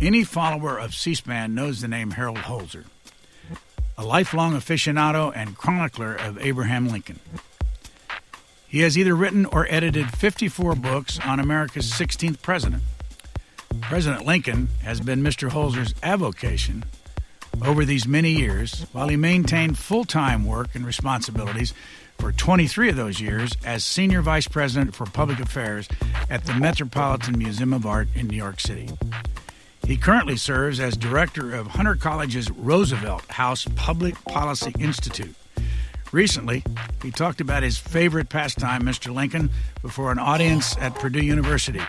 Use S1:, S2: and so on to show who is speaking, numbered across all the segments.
S1: Any follower of C SPAN knows the name Harold Holzer, a lifelong aficionado and chronicler of Abraham Lincoln. He has either written or edited 54 books on America's 16th president. President Lincoln has been Mr. Holzer's avocation over these many years, while he maintained full time work and responsibilities for 23 of those years as Senior Vice President for Public Affairs at the Metropolitan Museum of Art in New York City. He currently serves as director of Hunter College's Roosevelt House Public Policy Institute. Recently, he talked about his favorite pastime, Mr. Lincoln, before an audience at Purdue University.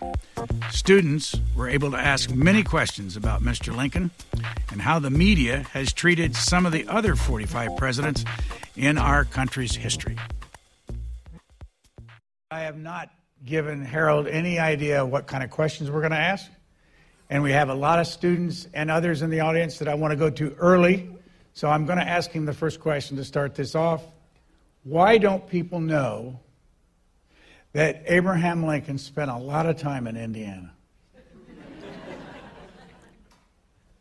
S1: Students were able to ask many questions about Mr. Lincoln and how the media has treated some of the other 45 presidents in our country's history. I have not given Harold any idea what kind of questions we're going to ask. And we have a lot of students and others in the audience that I want to go to early. So I'm going to ask him the first question to start this off. Why don't people know that Abraham Lincoln spent a lot of time in Indiana?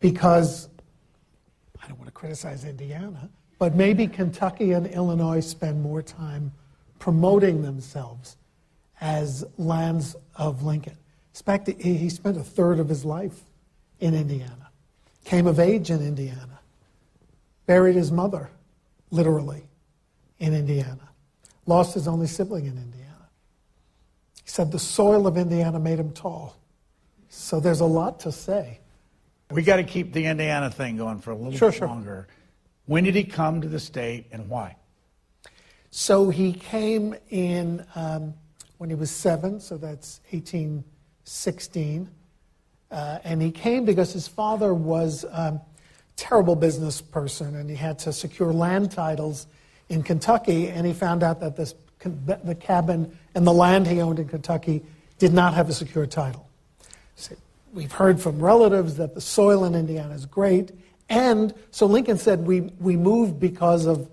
S2: Because I don't want to criticize Indiana, but maybe Kentucky and Illinois spend more time promoting themselves as lands of Lincoln. He spent a third of his life in Indiana, came of age in Indiana, buried his mother, literally, in Indiana, lost his only sibling in Indiana. He said the soil of Indiana made him tall. So there's a lot to say.
S1: We got to keep the Indiana thing going for a little
S2: sure,
S1: bit
S2: sure.
S1: longer. When did he come to the state and why?
S2: So he came in um, when he was seven, so that's 1816. Uh, and he came because his father was a terrible business person and he had to secure land titles in Kentucky. And he found out that this, the cabin and the land he owned in Kentucky did not have a secure title. So we've heard from relatives that the soil in Indiana is great. And so Lincoln said we, we moved because of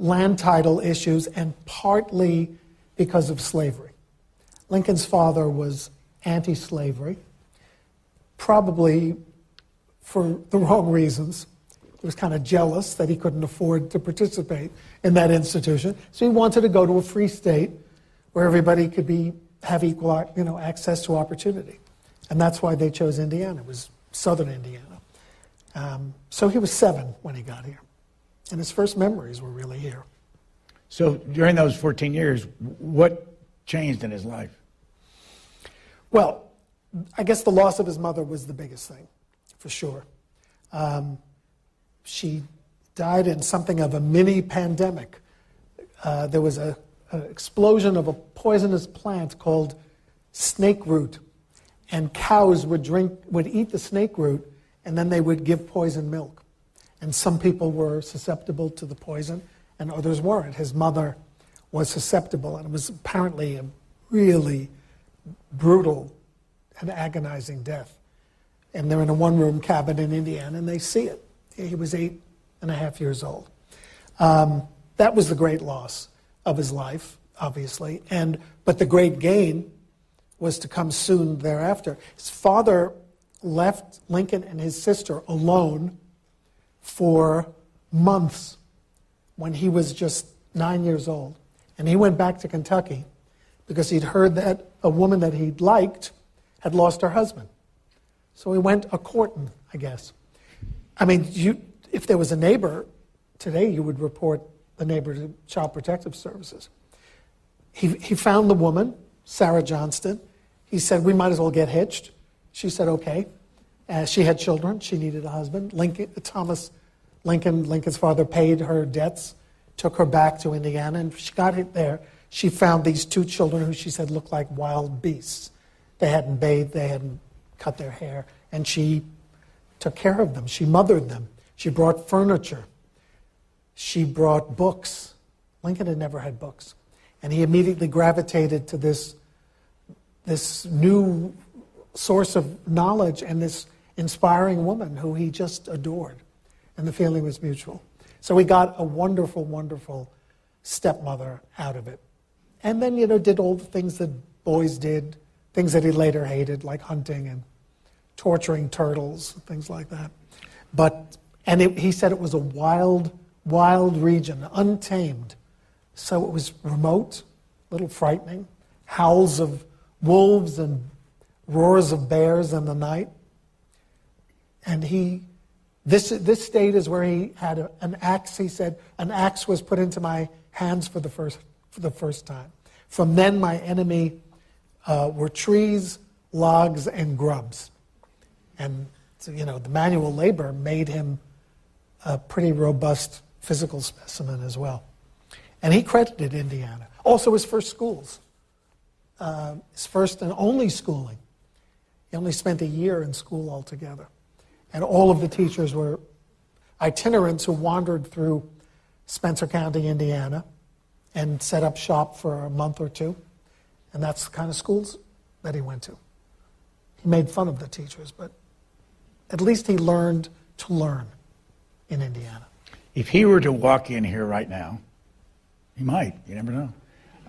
S2: land title issues and partly because of slavery. Lincoln's father was anti slavery, probably for the wrong reasons. He was kind of jealous that he couldn't afford to participate in that institution. So he wanted to go to a free state where everybody could be, have equal you know, access to opportunity. And that's why they chose Indiana. It was southern Indiana. Um, so he was seven when he got here. And his first memories were really here.
S1: So during those 14 years, what changed in his life?
S2: Well, I guess the loss of his mother was the biggest thing, for sure. Um, she died in something of a mini pandemic. Uh, there was a, an explosion of a poisonous plant called snake root, and cows would drink, would eat the snake root, and then they would give poison milk. And some people were susceptible to the poison, and others weren't. His mother was susceptible, and it was apparently a really brutal and agonizing death. And they're in a one room cabin in Indiana, and they see it. He was eight and a half years old. Um, that was the great loss of his life, obviously. And, but the great gain was to come soon thereafter. His father left Lincoln and his sister alone for months when he was just nine years old. And he went back to Kentucky because he'd heard that a woman that he'd liked had lost her husband. So he went a courting, I guess. I mean, you, if there was a neighbor today, you would report the neighbor to Child Protective Services. He, he found the woman, Sarah Johnston. He said, We might as well get hitched. She said, Okay. Uh, she had children. She needed a husband. Lincoln, Thomas Lincoln, Lincoln's father, paid her debts, took her back to Indiana, and she got it there. She found these two children who she said looked like wild beasts. They hadn't bathed, they hadn't cut their hair, and she took care of them. She mothered them. She brought furniture. She brought books. Lincoln had never had books. And he immediately gravitated to this, this new source of knowledge and this inspiring woman who he just adored. And the feeling was mutual. So he got a wonderful, wonderful stepmother out of it. And then, you know, did all the things that boys did, things that he later hated, like hunting and torturing turtles, things like that. But, and it, he said it was a wild, wild region, untamed. So it was remote, a little frightening, howls of wolves and roars of bears in the night. And he, this, this state is where he had a, an axe, he said, an axe was put into my hands for the first, for the first time. From then, my enemy uh, were trees, logs, and grubs. And, you know, the manual labor made him a pretty robust physical specimen as well. And he credited Indiana. Also, his first schools, uh, his first and only schooling. He only spent a year in school altogether. And all of the teachers were itinerants who wandered through Spencer County, Indiana, and set up shop for a month or two. And that's the kind of schools that he went to. He made fun of the teachers, but at least he learned to learn in Indiana.
S1: If he were to walk in here right now, he might, you never know.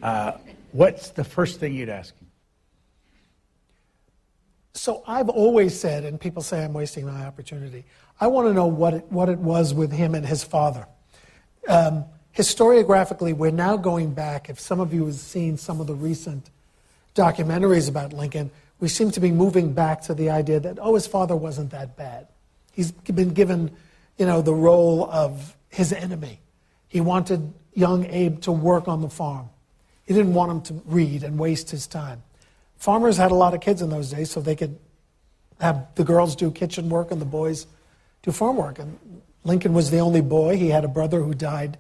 S1: Uh, what's the first thing you'd ask him?
S2: So I've always said, and people say I'm wasting my opportunity, I want to know what it, what it was with him and his father. Um, historiographically, we're now going back. If some of you have seen some of the recent documentaries about Lincoln, we seem to be moving back to the idea that, oh, his father wasn't that bad. He's been given, you know, the role of his enemy. He wanted young Abe to work on the farm. He didn't want him to read and waste his time. Farmers had a lot of kids in those days, so they could have the girls do kitchen work and the boys do farm work. And Lincoln was the only boy. He had a brother who died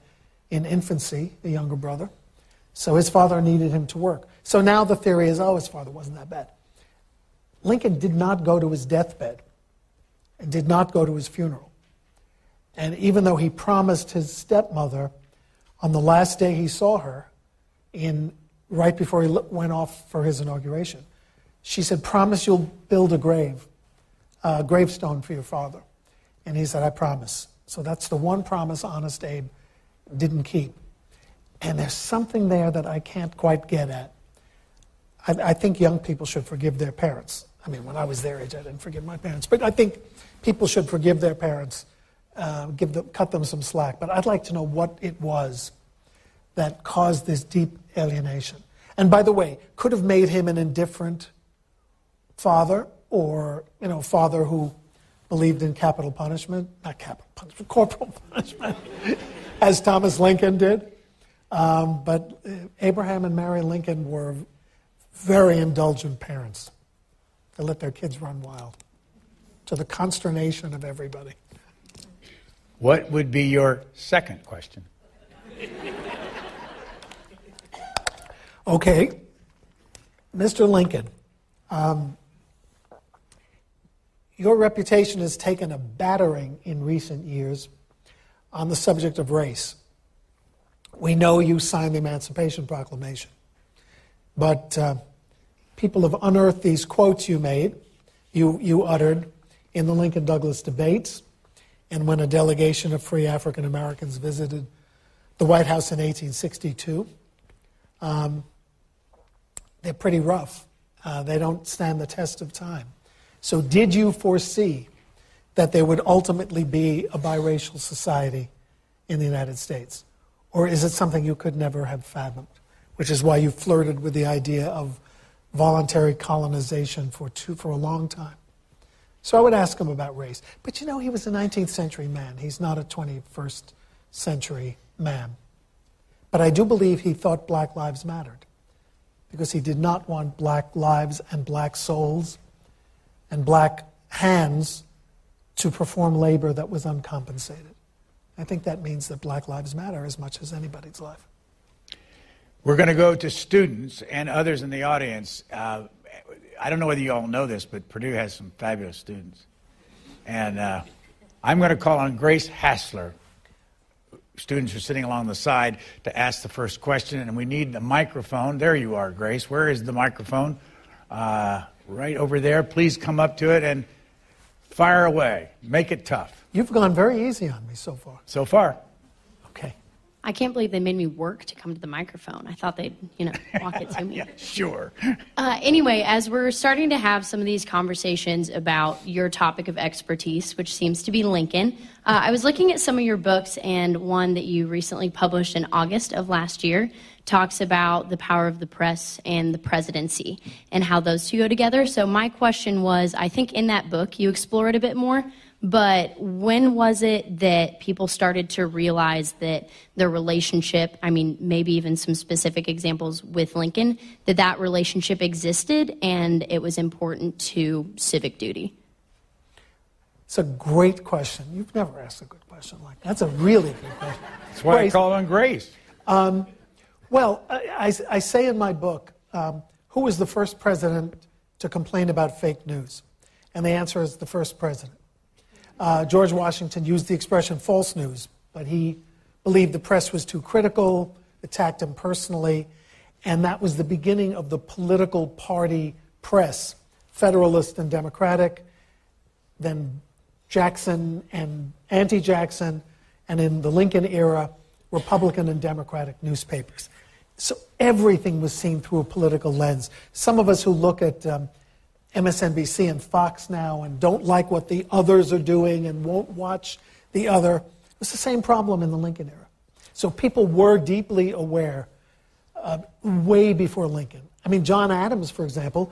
S2: in infancy, a younger brother. So his father needed him to work. So now the theory is oh, his father wasn't that bad. Lincoln did not go to his deathbed and did not go to his funeral. And even though he promised his stepmother on the last day he saw her, in, right before he went off for his inauguration, she said, Promise you'll build a grave, a gravestone for your father. And he said, I promise. So that's the one promise Honest Abe didn't keep. And there's something there that I can't quite get at. I, I think young people should forgive their parents. I mean, when I was their age, I didn't forgive my parents. But I think people should forgive their parents, uh, give them, cut them some slack. But I'd like to know what it was that caused this deep alienation. And by the way, could have made him an indifferent father or, you know, father who believed in capital punishment, not capital punishment, corporal punishment, as Thomas Lincoln did. Um, but uh, Abraham and Mary Lincoln were very indulgent parents. They let their kids run wild to the consternation of everybody.
S1: What would be your second question?
S2: okay, Mr. Lincoln, um, your reputation has taken a battering in recent years on the subject of race. We know you signed the Emancipation Proclamation, but uh, people have unearthed these quotes you made, you, you uttered in the Lincoln Douglas debates, and when a delegation of free African Americans visited the White House in 1862. Um, they're pretty rough. Uh, they don't stand the test of time. So, did you foresee that there would ultimately be a biracial society in the United States? Or is it something you could never have fathomed? Which is why you flirted with the idea of voluntary colonization for, two, for a long time. So I would ask him about race. But you know, he was a 19th century man. He's not a 21st century man. But I do believe he thought black lives mattered because he did not want black lives and black souls and black hands to perform labor that was uncompensated. I think that means that black lives matter as much as anybody's life.
S1: We're going to go to students and others in the audience. Uh, I don't know whether you all know this, but Purdue has some fabulous students. And uh, I'm going to call on Grace Hassler. Students are sitting along the side to ask the first question, and we need the microphone. There you are, Grace. Where is the microphone? Uh, right over there. Please come up to it and fire away. Make it tough.
S2: You've gone very easy on me so far.
S1: So far.
S3: I can't believe they made me work to come to the microphone. I thought they'd, you know, walk it to me.
S1: yeah, sure.
S3: Uh, anyway, as we're starting to have some of these conversations about your topic of expertise, which seems to be Lincoln, uh, I was looking at some of your books, and one that you recently published in August of last year talks about the power of the press and the presidency and how those two go together. So, my question was I think in that book you explore it a bit more. But when was it that people started to realize that the relationship, I mean, maybe even some specific examples with Lincoln, that that relationship existed and it was important to civic duty?
S2: It's a great question. You've never asked a good question like that. That's a really good question.
S1: That's why Grace. I call on Grace. Um,
S2: well, I, I, say in my book, um, who was the first president to complain about fake news? And the answer is the first president. Uh, George Washington used the expression false news, but he believed the press was too critical, attacked him personally, and that was the beginning of the political party press, Federalist and Democratic, then Jackson and anti Jackson, and in the Lincoln era, Republican and Democratic newspapers. So everything was seen through a political lens. Some of us who look at um, MSNBC and Fox now and don't like what the others are doing and won't watch the other. It's the same problem in the Lincoln era. So people were deeply aware uh, way before Lincoln. I mean, John Adams, for example,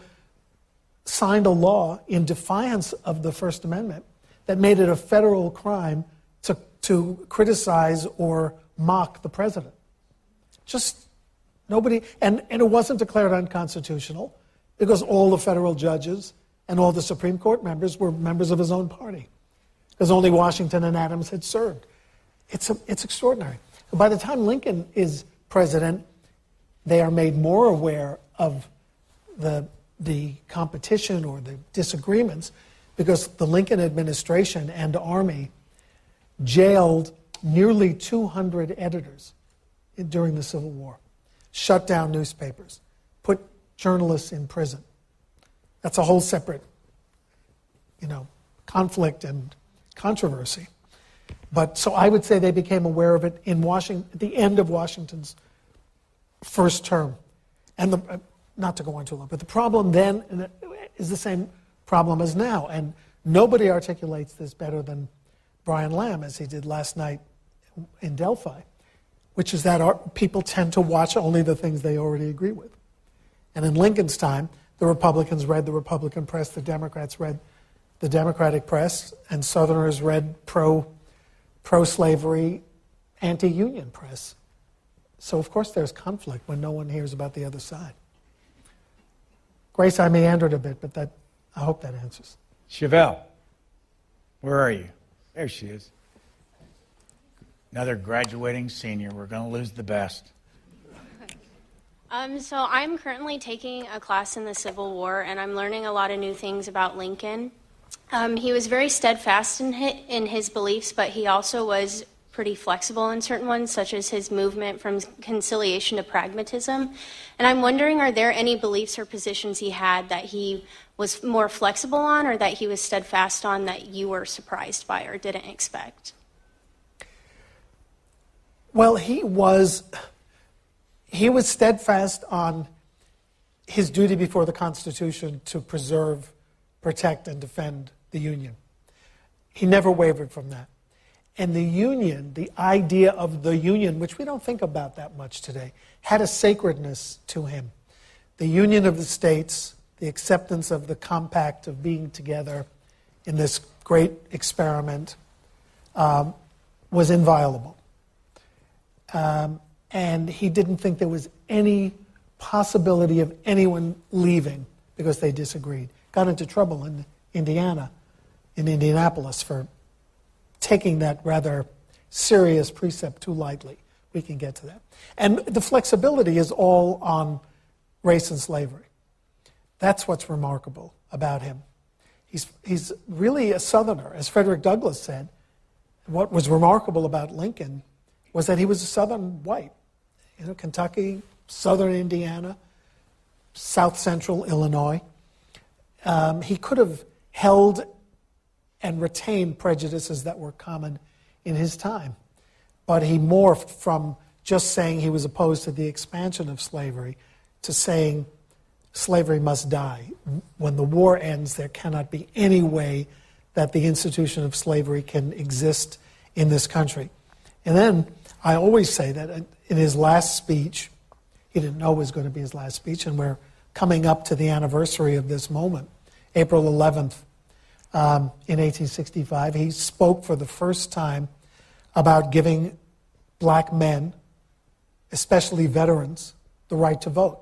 S2: signed a law in defiance of the First Amendment that made it a federal crime to, to criticize or mock the president. Just nobody, and, and it wasn't declared unconstitutional because all the federal judges and all the Supreme Court members were members of his own party, because only Washington and Adams had served. It's, a, it's extraordinary. By the time Lincoln is president, they are made more aware of the, the competition or the disagreements because the Lincoln administration and Army jailed nearly 200 editors during the Civil War, shut down newspapers, journalists in prison. That's a whole separate, you know, conflict and controversy. But so I would say they became aware of it in Washington, at the end of Washington's first term. And the, uh, not to go on too long, but the problem then is the same problem as now. And nobody articulates this better than Brian Lamb, as he did last night in Delphi, which is that our, people tend to watch only the things they already agree with. And in Lincoln's time, the Republicans read the Republican press, the Democrats read the Democratic press, and Southerners read pro pro slavery, anti union press. So, of course, there's conflict when no one hears about the other side. Grace, I meandered a bit, but that, I hope that answers.
S1: Chevelle, where are you? There she is. Another graduating senior. We're going to lose the best.
S4: Um, so I'm currently taking a class in the Civil War, and I'm learning a lot of new things about Lincoln. Um, he was very steadfast in his, in his beliefs, but he also was pretty flexible in certain ones, such as his movement from conciliation to pragmatism. And I'm wondering, are there any beliefs or positions he had that he was more flexible on, or that he was steadfast on that you were surprised by or didn't expect?
S2: Well, he was he was steadfast on his duty before the Constitution to preserve, protect, and defend the Union. He never wavered from that. And the Union, the idea of the Union, which we don't think about that much today, had a sacredness to him. The union of the states, the acceptance of the compact of being together in this great experiment, um, was inviolable. Um, and he didn't think there was any possibility of anyone leaving because they disagreed. Got into trouble in Indiana, in Indianapolis, for taking that rather serious precept too lightly. We can get to that. And the flexibility is all on race and slavery. That's what's remarkable about him. He's, he's really a Southerner, as Frederick Douglass said. What was remarkable about Lincoln was that he was a Southern white you know, Kentucky, southern Indiana, south central Illinois. Um, he could have held and retained prejudices that were common in his time, but he morphed from just saying he was opposed to the expansion of slavery to saying slavery must die. When the war ends, there cannot be any way that the institution of slavery can exist in this country. And then I always say that in his last speech, he didn't know it was going to be his last speech, and we're coming up to the anniversary of this moment, April 11th, um, in 1865. He spoke for the first time about giving black men, especially veterans, the right to vote.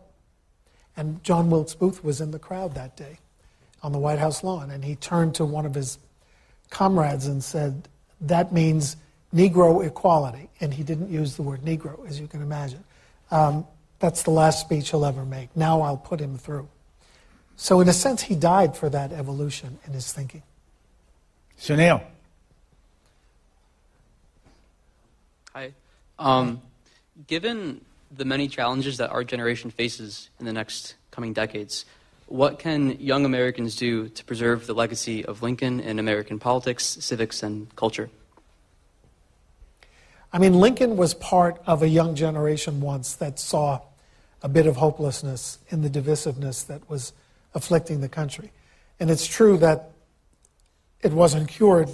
S2: And John Wilkes Booth was in the crowd that day on the White House lawn, and he turned to one of his comrades and said, That means Negro equality. And he didn't use the word Negro, as you can imagine. Um, that's the last speech he'll ever make. Now I'll put him through. So, in a sense, he died for that evolution in his thinking.
S1: Sunil.
S5: Hi. Um, given the many challenges that our generation faces in the next coming decades, what can young Americans do to preserve the legacy of Lincoln in American politics, civics, and culture?
S2: I mean, Lincoln was part of a young generation once that saw a bit of hopelessness in the divisiveness that was afflicting the country. And it's true that it wasn't cured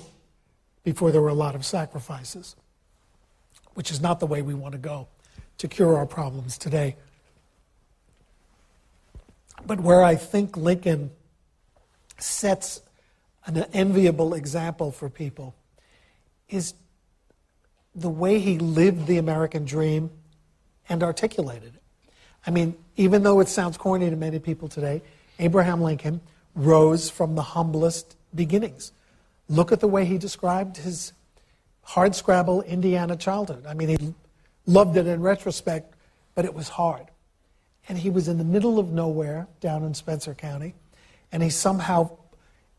S2: before there were a lot of sacrifices, which is not the way we want to go to cure our problems today. But where I think Lincoln sets an enviable example for people is the way he lived the American dream and articulated it. I mean, even though it sounds corny to many people today, Abraham Lincoln rose from the humblest beginnings. Look at the way he described his hardscrabble Indiana childhood. I mean, he loved it in retrospect, but it was hard. And he was in the middle of nowhere down in Spencer County, and he somehow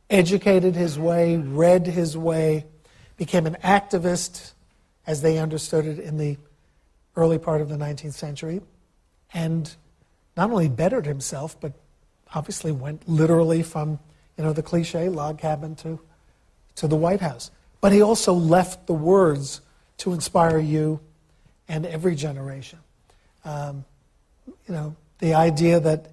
S2: educated his way, read his way, became an activist as they understood it in the early part of the 19th century, and not only bettered himself, but obviously went literally from you know the cliche log cabin to to the White House. But he also left the words to inspire you and every generation. Um, you know, the idea that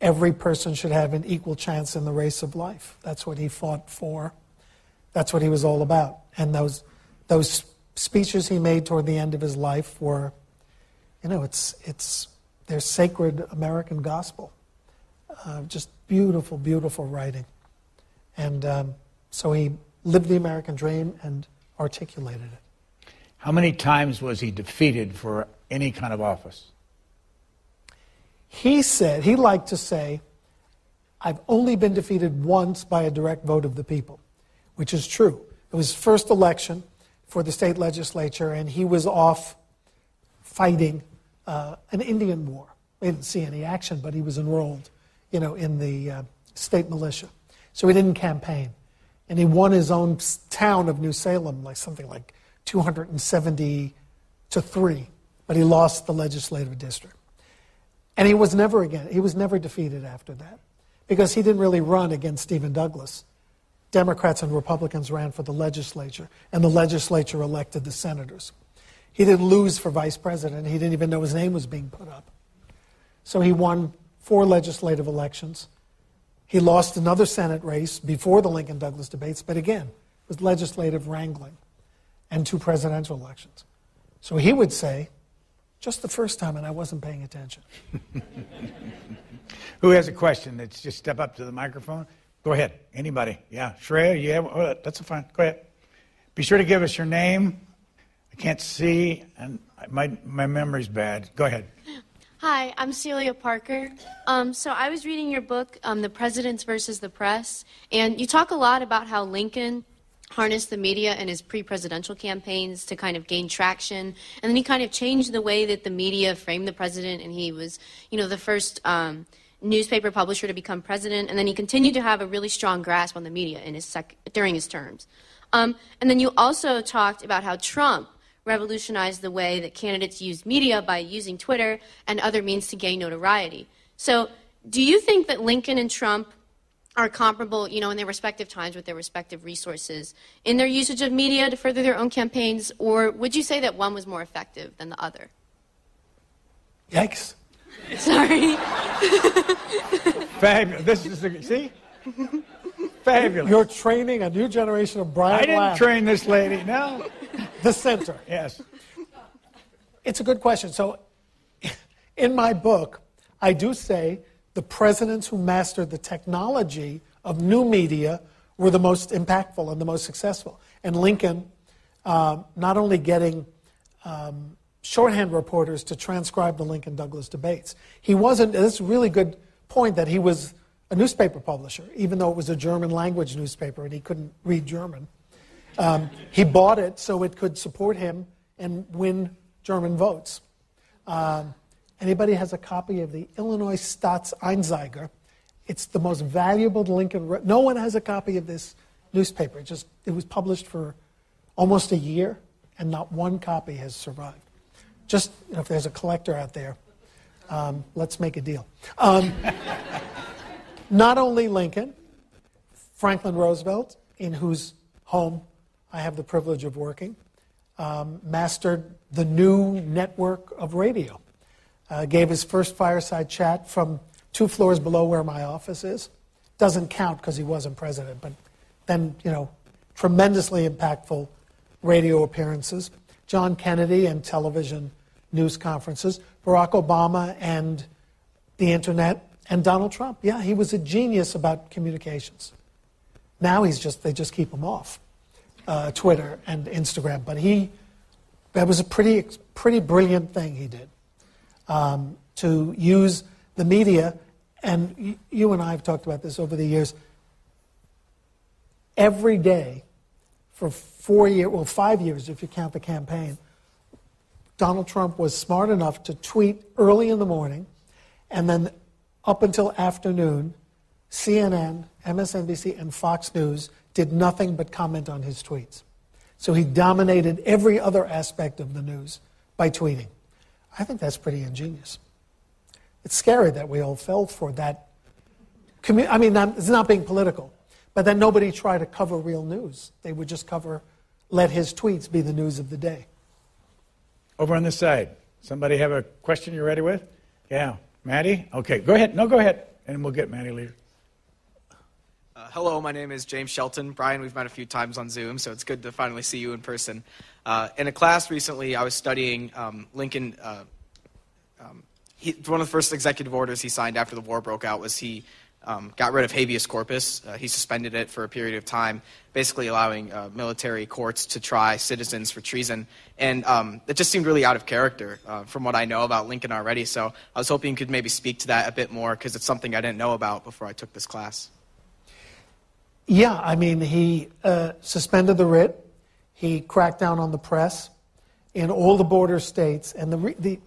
S2: every person should have an equal chance in the race of life. That's what he fought for. That's what he was all about. And those, those speeches he made toward the end of his life were, you know, it's, it's their sacred American gospel. Uh, just beautiful, beautiful writing. And um, so he lived the American dream and articulated it.
S1: How many times was he defeated for any kind of office?
S2: He said, he liked to say, I've only been defeated once by a direct vote of the people, which is true. It was first election for the state legislature, and he was off fighting uh, an Indian war. We didn't see any action, but he was enrolled, you know, in the uh, state militia. So he didn't campaign and he won his own town of New Salem, like something like 270 to three, but he lost the legislative district. And he was never again, he was never defeated after that because he didn't really run against Stephen Douglas. Democrats and Republicans ran for the legislature, and the legislature elected the senators. He didn't lose for vice president. He didn't even know his name was being put up. So he won four legislative elections he lost another Senate race before the Lincoln Douglas debates, but again, it was legislative wrangling and two presidential elections. So he would say, just the first time, and I wasn't paying attention.
S1: Who has a question? Let's just step up to the microphone. Go ahead. Anybody? Yeah. Shreya, yeah, oh, that's fine. Go ahead. Be sure to give us your name. I can't see, and my, my memory's bad. Go ahead.
S6: Hi, I'm Celia Parker. Um, so I was reading your book, um, The Presidents versus the Press, and you talk a lot about how Lincoln harnessed the media in his pre-presidential campaigns to kind of gain traction, and then he kind of changed the way that the media framed the president, and he was, you know, the first um, newspaper publisher to become president, and then he continued to have a really strong grasp on the media in his sec- during his terms. Um, and then you also talked about how Trump revolutionized the way that candidates use media by using Twitter and other means to gain notoriety. So, do you think that Lincoln and Trump are comparable, you know, in their respective times with their respective resources in their usage of media to further their own campaigns, or would you say that one was more effective than the other?
S2: Yikes.
S6: Sorry.
S1: Fabulous. This is the, see? Fabulous.
S2: You're training a new generation of Brian
S1: I didn't
S2: Lamb.
S1: train this lady. No.
S2: the center.
S1: Yes.
S2: It's a good question. So, in my book, I do say the presidents who mastered the technology of new media were the most impactful and the most successful. And Lincoln, um, not only getting um, shorthand reporters to transcribe the Lincoln Douglas debates, he wasn't, this really good point that he was a newspaper publisher, even though it was a German language newspaper and he couldn't read German. Um, he bought it so it could support him and win German votes. Um, anybody has a copy of the Illinois Staats-Anzeiger? It's the most valuable Lincoln. Re- no one has a copy of this newspaper. It just it was published for almost a year, and not one copy has survived. Just you know, if there's a collector out there, um, let's make a deal. Um, not only Lincoln, Franklin Roosevelt, in whose home I have the privilege of working, um, mastered the new network of radio. Uh, gave his first fireside chat from two floors below where my office is. Doesn't count because he wasn't president, but then, you know, tremendously impactful radio appearances. John Kennedy and television news conferences. Barack Obama and the internet. And Donald Trump. Yeah, he was a genius about communications. Now he's just, they just keep him off uh, Twitter and Instagram. But he, that was a pretty, pretty brilliant thing he did um, to use the media. And you and I have talked about this over the years. Every day for four years, well, five years if you count the campaign, Donald Trump was smart enough to tweet early in the morning, and then up until afternoon, CNN, MSNBC, and Fox News did nothing but comment on his tweets. So he dominated every other aspect of the news by tweeting. I think that's pretty ingenious. It's scary that we all fell for that. commu- I mean, it's not being political, but then nobody tried to cover real news. They would just cover, let his tweets be the news of the day.
S1: Over on this side. Somebody have a question you're ready with? Yeah. Maddie? Okay, go ahead. No, go ahead. And we'll get Maddie later.
S7: Uh, hello, my name is James Shelton. Brian, we've met a few times on Zoom, so it's good to finally see you in person. Uh, in a class recently, I was studying um, Lincoln. Uh, um, he, one of the first executive orders he signed after the war broke out was he um, got rid of habeas corpus. Uh, he suspended it for a period of time, basically allowing uh, military courts to try citizens for treason. And um, it just seemed really out of character uh, from what I know about Lincoln already. So I was hoping you could maybe speak to that a bit more because it's something I didn't know about before I took this class.
S2: Yeah, I mean, he uh, suspended the writ. He cracked down on the press in all the border states, and the, re- the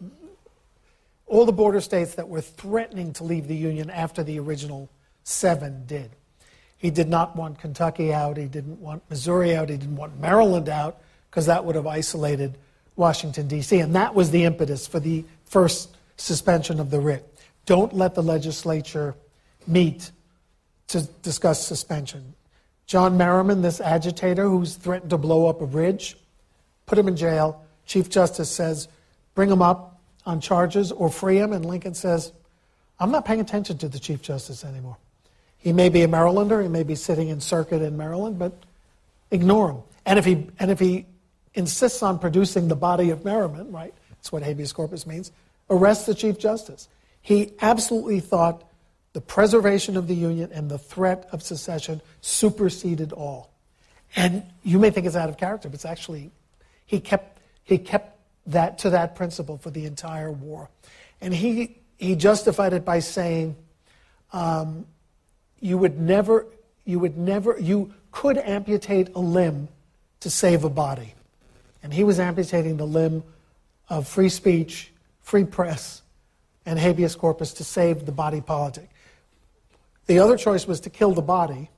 S2: all the border states that were threatening to leave the Union after the original seven did. He did not want Kentucky out. He didn't want Missouri out. He didn't want Maryland out because that would have isolated Washington, D.C. And that was the impetus for the first suspension of the writ. Don't let the legislature meet to discuss suspension. John Merryman, this agitator who's threatened to blow up a bridge, put him in jail. Chief Justice says, bring him up on charges or free him. And Lincoln says, I'm not paying attention to the Chief Justice anymore. He may be a Marylander, he may be sitting in circuit in Maryland, but ignore him. And if he, and if he insists on producing the body of Merryman, right, that's what habeas corpus means, arrest the Chief Justice. He absolutely thought the preservation of the Union and the threat of secession superseded all. And you may think it's out of character, but it's actually, he kept, he kept that to that principle for the entire war. And he, he justified it by saying, um, you would never, you would never, you could amputate a limb to save a body. And he was amputating the limb of free speech, free press, and habeas corpus to save the body politic. The other choice was to kill the body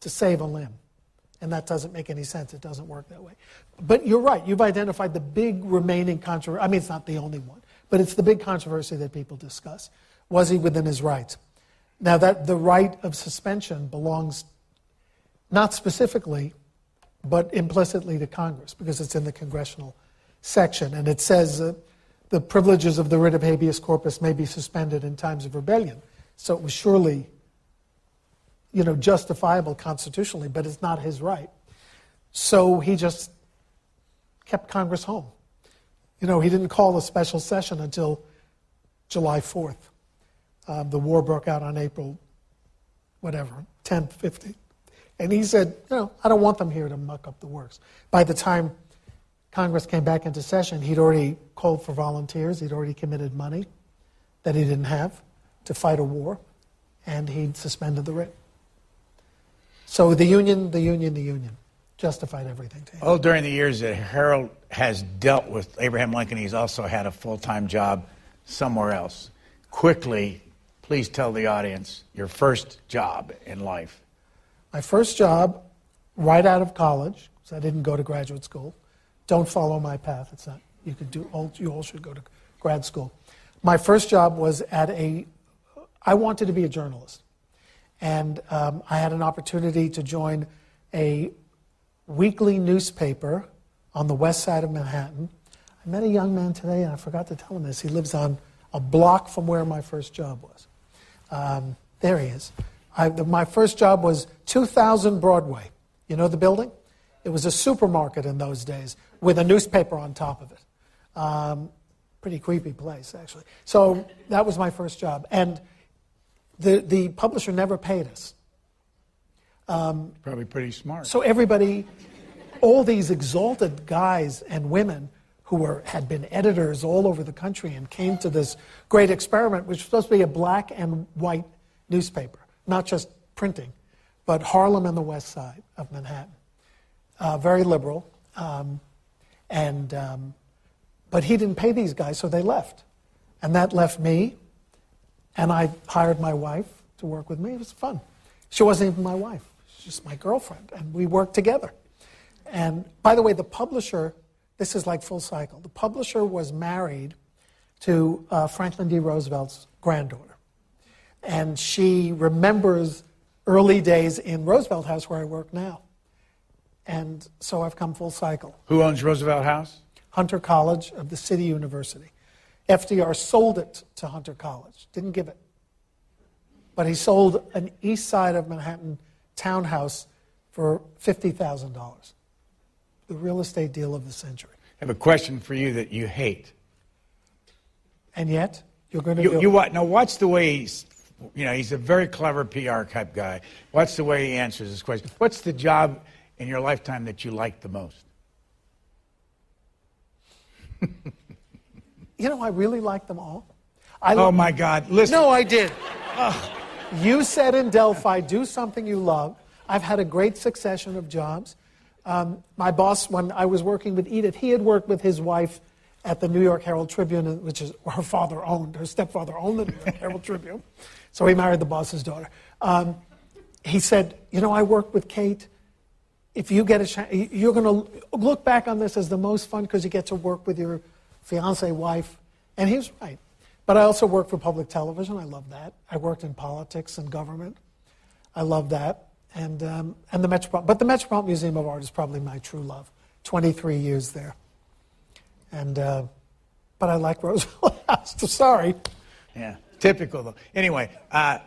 S2: to save a limb. And that doesn't make any sense. It doesn't work that way. But you're right. You've identified the big remaining controversy. I mean, it's not the only one, but it's the big controversy that people discuss. Was he within his rights? Now, that the right of suspension belongs not specifically, but implicitly to Congress because it's in the congressional section. And it says uh, the privileges of the writ of habeas corpus may be suspended in times of rebellion. So it was surely, you know, justifiable constitutionally, but it's not his right. So he just kept Congress home. You know, he didn't call a special session until July 4th. Um, the war broke out on April, whatever, 10th, 15th. And he said, you know, I don't want them here to muck up the works. By the time Congress came back into session, he'd already called for volunteers, he'd already committed money that he didn't have to fight a war, and he'd suspended the writ. So the union, the union, the union justified everything to him.
S1: Well, during the years that Harold has dealt with Abraham Lincoln, he's also had a full time job somewhere else. Quickly, please tell the audience your first job in life.
S2: My first job, right out of college, because I didn't go to graduate school. Don't follow my path. It's not. You could do. All, you all should go to grad school. My first job was at a. I wanted to be a journalist, and um, I had an opportunity to join a weekly newspaper on the west side of Manhattan. I met a young man today, and I forgot to tell him this. He lives on a block from where my first job was. Um, there he is. I, the, my first job was 2000 Broadway. You know the building? It was a supermarket in those days with a newspaper on top of it. Um, pretty creepy place, actually. So that was my first job. And the, the publisher never paid us.
S1: Um, Probably pretty smart.
S2: So everybody, all these exalted guys and women who were, had been editors all over the country and came to this great experiment, which was supposed to be a black and white newspaper, not just printing, but Harlem and the west side of Manhattan. Uh, very liberal. Um, and, um, but he didn't pay these guys, so they left. And that left me, and I hired my wife to work with me. It was fun. She wasn't even my wife, she's just my girlfriend, and we worked together. And by the way, the publisher, this is like full cycle, the publisher was married to uh, Franklin D. Roosevelt's granddaughter. And she remembers early days in Roosevelt House where I work now. And so I've come full cycle.
S1: Who owns Roosevelt House?
S2: Hunter College of the City University. FDR sold it to Hunter College, didn't give it. But he sold an east side of Manhattan townhouse for $50,000. The real estate deal of the century.
S1: I have a question for you that you hate.
S2: And yet, you're going to
S1: you, you what? Now, watch the way he's, you know, he's a very clever PR type guy. Watch the way he answers this question. What's the job in your lifetime that you liked the most?
S2: you know, I really like them all.
S1: I oh my God! Listen.
S2: No, I did. You said in Delphi, do something you love. I've had a great succession of jobs. Um, my boss, when I was working with Edith, he had worked with his wife at the New York Herald Tribune, which is her father owned, her stepfather owned the New York Herald Tribune. So he married the boss's daughter. Um, he said, You know, I worked with Kate. If you get a chance, you're going to look back on this as the most fun because you get to work with your fiance wife. And he was right. But I also worked for public television. I love that. I worked in politics and government. I love that. And, um, and the Metropolitan, but the Metropolitan Museum of Art is probably my true love. 23 years there. And, uh, but I like Roosevelt House. Sorry.
S1: Yeah, typical though. Anyway, uh,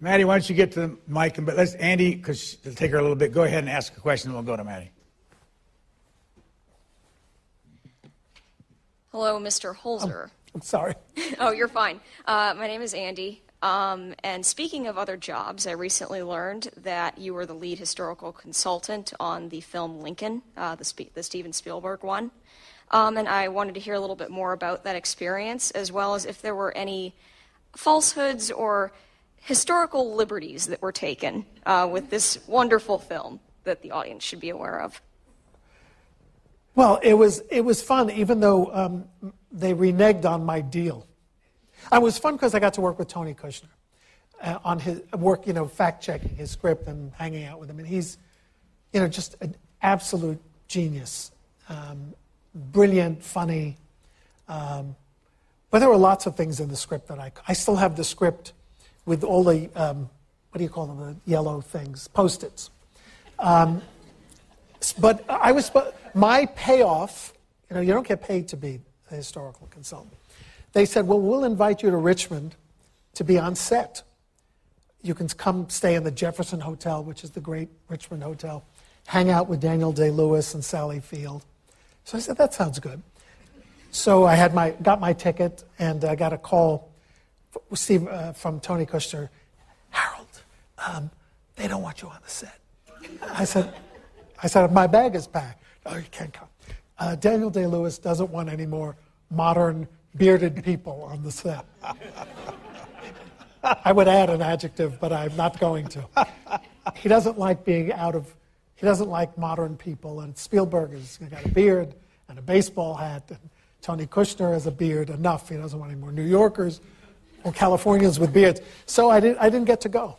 S1: Maddie, why don't you get to the mic? And, but let's, Andy, because it'll take her a little bit, go ahead and ask a question and we'll go to Maddie.
S8: Hello, Mr. Holzer.
S2: Oh, I'm sorry.
S8: oh, you're fine. Uh, my name is Andy. Um, and speaking of other jobs, I recently learned that you were the lead historical consultant on the film Lincoln, uh, the, Sp- the Steven Spielberg one. Um, and I wanted to hear a little bit more about that experience, as well as if there were any falsehoods or historical liberties that were taken uh, with this wonderful film that the audience should be aware of.
S2: Well, it was, it was fun, even though um, they reneged on my deal. It was fun because I got to work with Tony Kushner uh, on his work, you know, fact checking his script and hanging out with him. And he's, you know, just an absolute genius. Um, brilliant, funny. Um, but there were lots of things in the script that I, I still have the script with all the, um, what do you call them, the yellow things, post-its. Um, but I was, my payoff, you know, you don't get paid to be a historical consultant. They said, Well, we'll invite you to Richmond to be on set. You can come stay in the Jefferson Hotel, which is the great Richmond Hotel, hang out with Daniel Day Lewis and Sally Field. So I said, That sounds good. So I had my, got my ticket and I got a call Steve, uh, from Tony Kushner Harold, um, they don't want you on the set. I said, I said, my bag is packed. Oh, you can't come. Uh, Daniel Day Lewis doesn't want any more modern bearded people on the set. I would add an adjective, but I'm not going to. He doesn't like being out of, he doesn't like modern people. And Spielberg has got a beard and a baseball hat, and Tony Kushner has a beard enough. He doesn't want any more New Yorkers or Californians with beards. So I, did, I didn't get to go.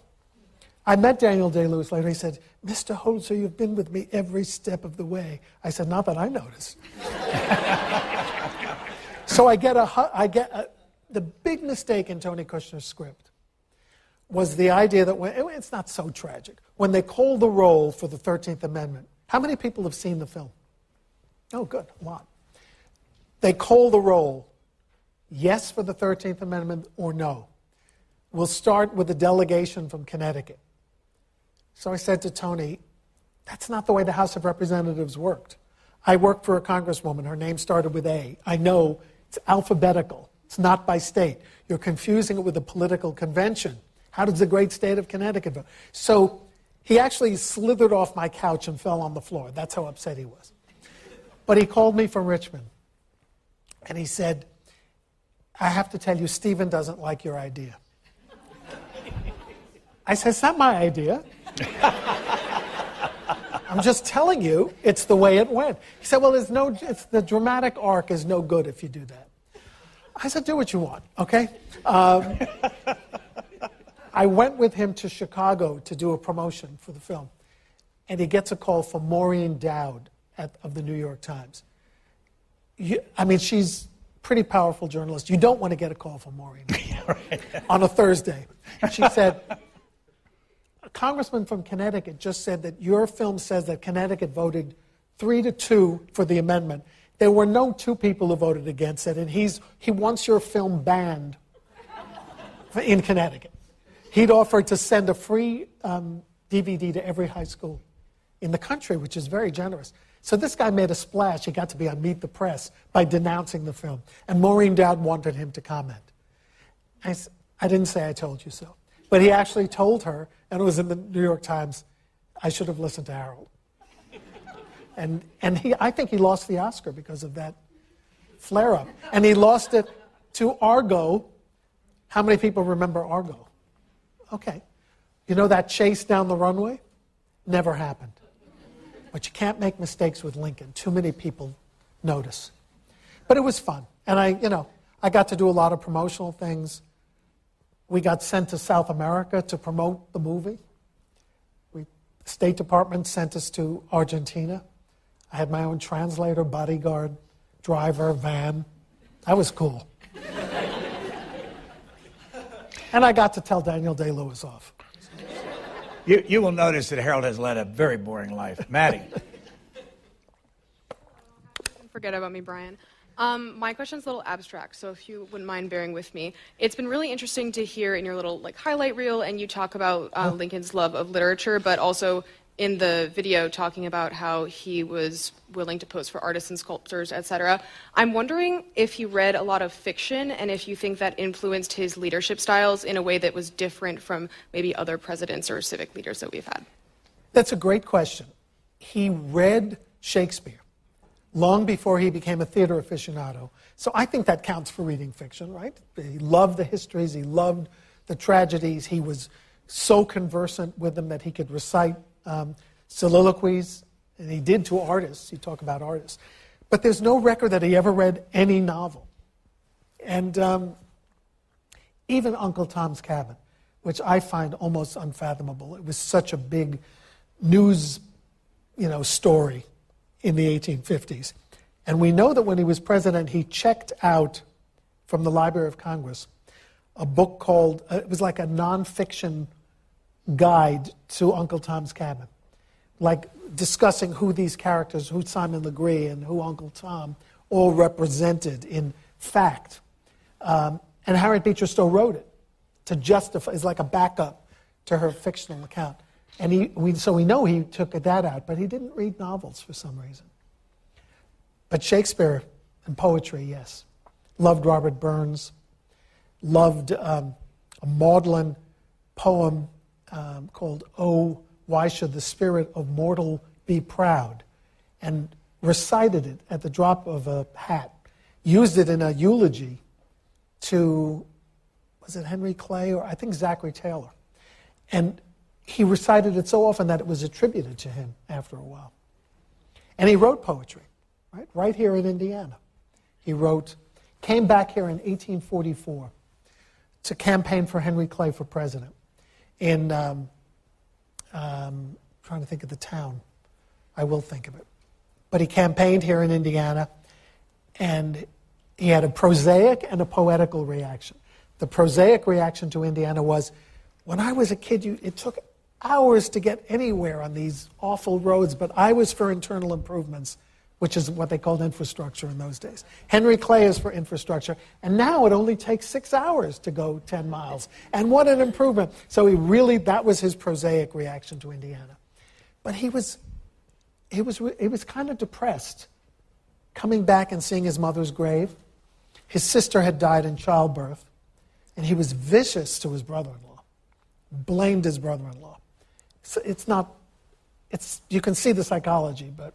S2: I met Daniel Day Lewis later. He said, Mr. Holzer, you've been with me every step of the way. I said, Not that I noticed. so I get a, I get a, the big mistake in Tony Kushner's script was the idea that when, it's not so tragic. When they call the roll for the 13th Amendment, how many people have seen the film? Oh, good, a lot. They call the roll yes for the 13th Amendment or no. We'll start with a delegation from Connecticut. So I said to Tony, that's not the way the House of Representatives worked. I worked for a congresswoman. Her name started with A. I know it's alphabetical, it's not by state. You're confusing it with a political convention. How does the great state of Connecticut vote? So he actually slithered off my couch and fell on the floor. That's how upset he was. But he called me from Richmond and he said, I have to tell you, Steven doesn't like your idea. I said, It's not my idea. I'm just telling you, it's the way it went. He said, Well, there's no, it's, the dramatic arc is no good if you do that. I said, Do what you want, okay? Um, I went with him to Chicago to do a promotion for the film, and he gets a call from Maureen Dowd at, of the New York Times. You, I mean, she's pretty powerful journalist. You don't want to get a call from Maureen on a Thursday. She said, congressman from Connecticut just said that your film says that Connecticut voted three to two for the amendment. There were no two people who voted against it, and he's, he wants your film banned in Connecticut. He'd offered to send a free um, DVD to every high school in the country, which is very generous. So this guy made a splash. He got to be on Meet the Press by denouncing the film. And Maureen Dowd wanted him to comment. I, I didn't say I told you so. But he actually told her, and it was in the New York Times, I should have listened to Harold. And, and he, I think he lost the Oscar because of that flare up. And he lost it to Argo. How many people remember Argo? Okay. You know that chase down the runway? Never happened. But you can't make mistakes with Lincoln. Too many people notice. But it was fun. And I, you know, I got to do a lot of promotional things. We got sent to South America to promote the movie. We, State Department sent us to Argentina. I had my own translator, bodyguard, driver, van. That was cool. and I got to tell Daniel Day Lewis off.
S1: You, you will notice that Harold has led a very boring life. Maddie.
S9: Forget about me, Brian. Um, my question's a little abstract, so if you wouldn't mind bearing with me, it's been really interesting to hear in your little like highlight reel, and you talk about uh, Lincoln's love of literature, but also in the video talking about how he was willing to pose for artists and sculptors, etc. I'm wondering if he read a lot of fiction and if you think that influenced his leadership styles in a way that was different from maybe other presidents or civic leaders that we've had.
S2: That's a great question. He read Shakespeare long before he became a theater aficionado. So I think that counts for reading fiction, right? He loved the histories, he loved the tragedies, he was so conversant with them that he could recite um, soliloquies, and he did to artists. You talk about artists. But there's no record that he ever read any novel. And um, even Uncle Tom's Cabin, which I find almost unfathomable. It was such a big news you know, story in the 1850s. And we know that when he was president, he checked out from the Library of Congress a book called, uh, it was like a nonfiction guide to Uncle Tom's Cabin, like discussing who these characters, who Simon Legree and who Uncle Tom all represented in fact. Um, and Harriet Beecher Stowe wrote it to justify, it's like a backup to her fictional account. And he, we, so we know he took that out, but he didn't read novels for some reason. But Shakespeare and poetry, yes. Loved Robert Burns, loved um, a maudlin poem um, called Oh, Why Should the Spirit of Mortal Be Proud? and recited it at the drop of a hat, used it in a eulogy to, was it Henry Clay or I think Zachary Taylor? And he recited it so often that it was attributed to him after a while. And he wrote poetry, right? Right here in Indiana. He wrote, came back here in 1844 to campaign for Henry Clay for president in, um, um, trying to think of the town. I will think of it. But he campaigned here in Indiana, and he had a prosaic and a poetical reaction. The prosaic reaction to Indiana was when I was a kid, you, it took hours to get anywhere on these awful roads, but I was for internal improvements, which is what they called infrastructure in those days. Henry Clay is for infrastructure, and now it only takes six hours to go 10 miles. And what an improvement. So he really, that was his prosaic reaction to Indiana. But he was, he was, he was kind of depressed coming back and seeing his mother's grave. His sister had died in childbirth, and he was vicious to his brother in law, blamed his brother in law. So it's not, it's, you can see the psychology, but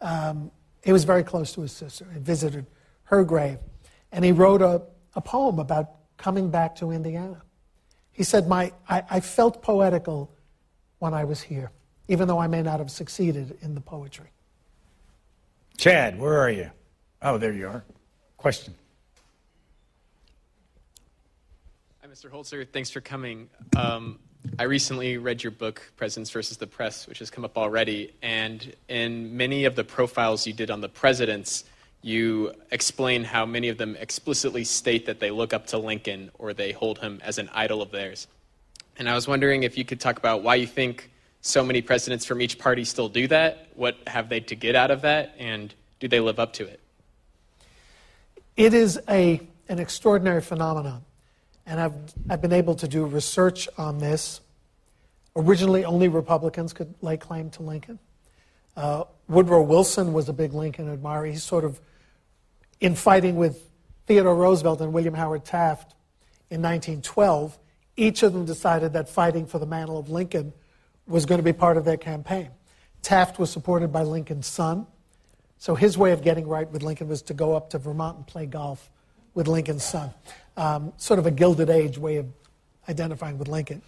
S2: um, he was very close to his sister. He visited her grave, and he wrote a, a poem about coming back to Indiana. He said, My, I, I felt poetical when I was here, even though I may not have succeeded in the poetry.
S1: Chad, where are you? Oh, there you are. Question.
S10: Hi, Mr. Holzer. Thanks for coming. Um, I recently read your book, Presidents versus the Press, which has come up already. And in many of the profiles you did on the presidents, you explain how many of them explicitly state that they look up to Lincoln or they hold him as an idol of theirs. And I was wondering if you could talk about why you think so many presidents from each party still do that. What have they to get out of that? And do they live up to it?
S2: It is a, an extraordinary phenomenon. And I've, I've been able to do research on this. Originally, only Republicans could lay claim to Lincoln. Uh, Woodrow Wilson was a big Lincoln admirer. He's sort of in fighting with Theodore Roosevelt and William Howard Taft in 1912. Each of them decided that fighting for the mantle of Lincoln was going to be part of their campaign. Taft was supported by Lincoln's son. So his way of getting right with Lincoln was to go up to Vermont and play golf with Lincoln's son. Um, sort of a Gilded Age way of identifying with Lincoln.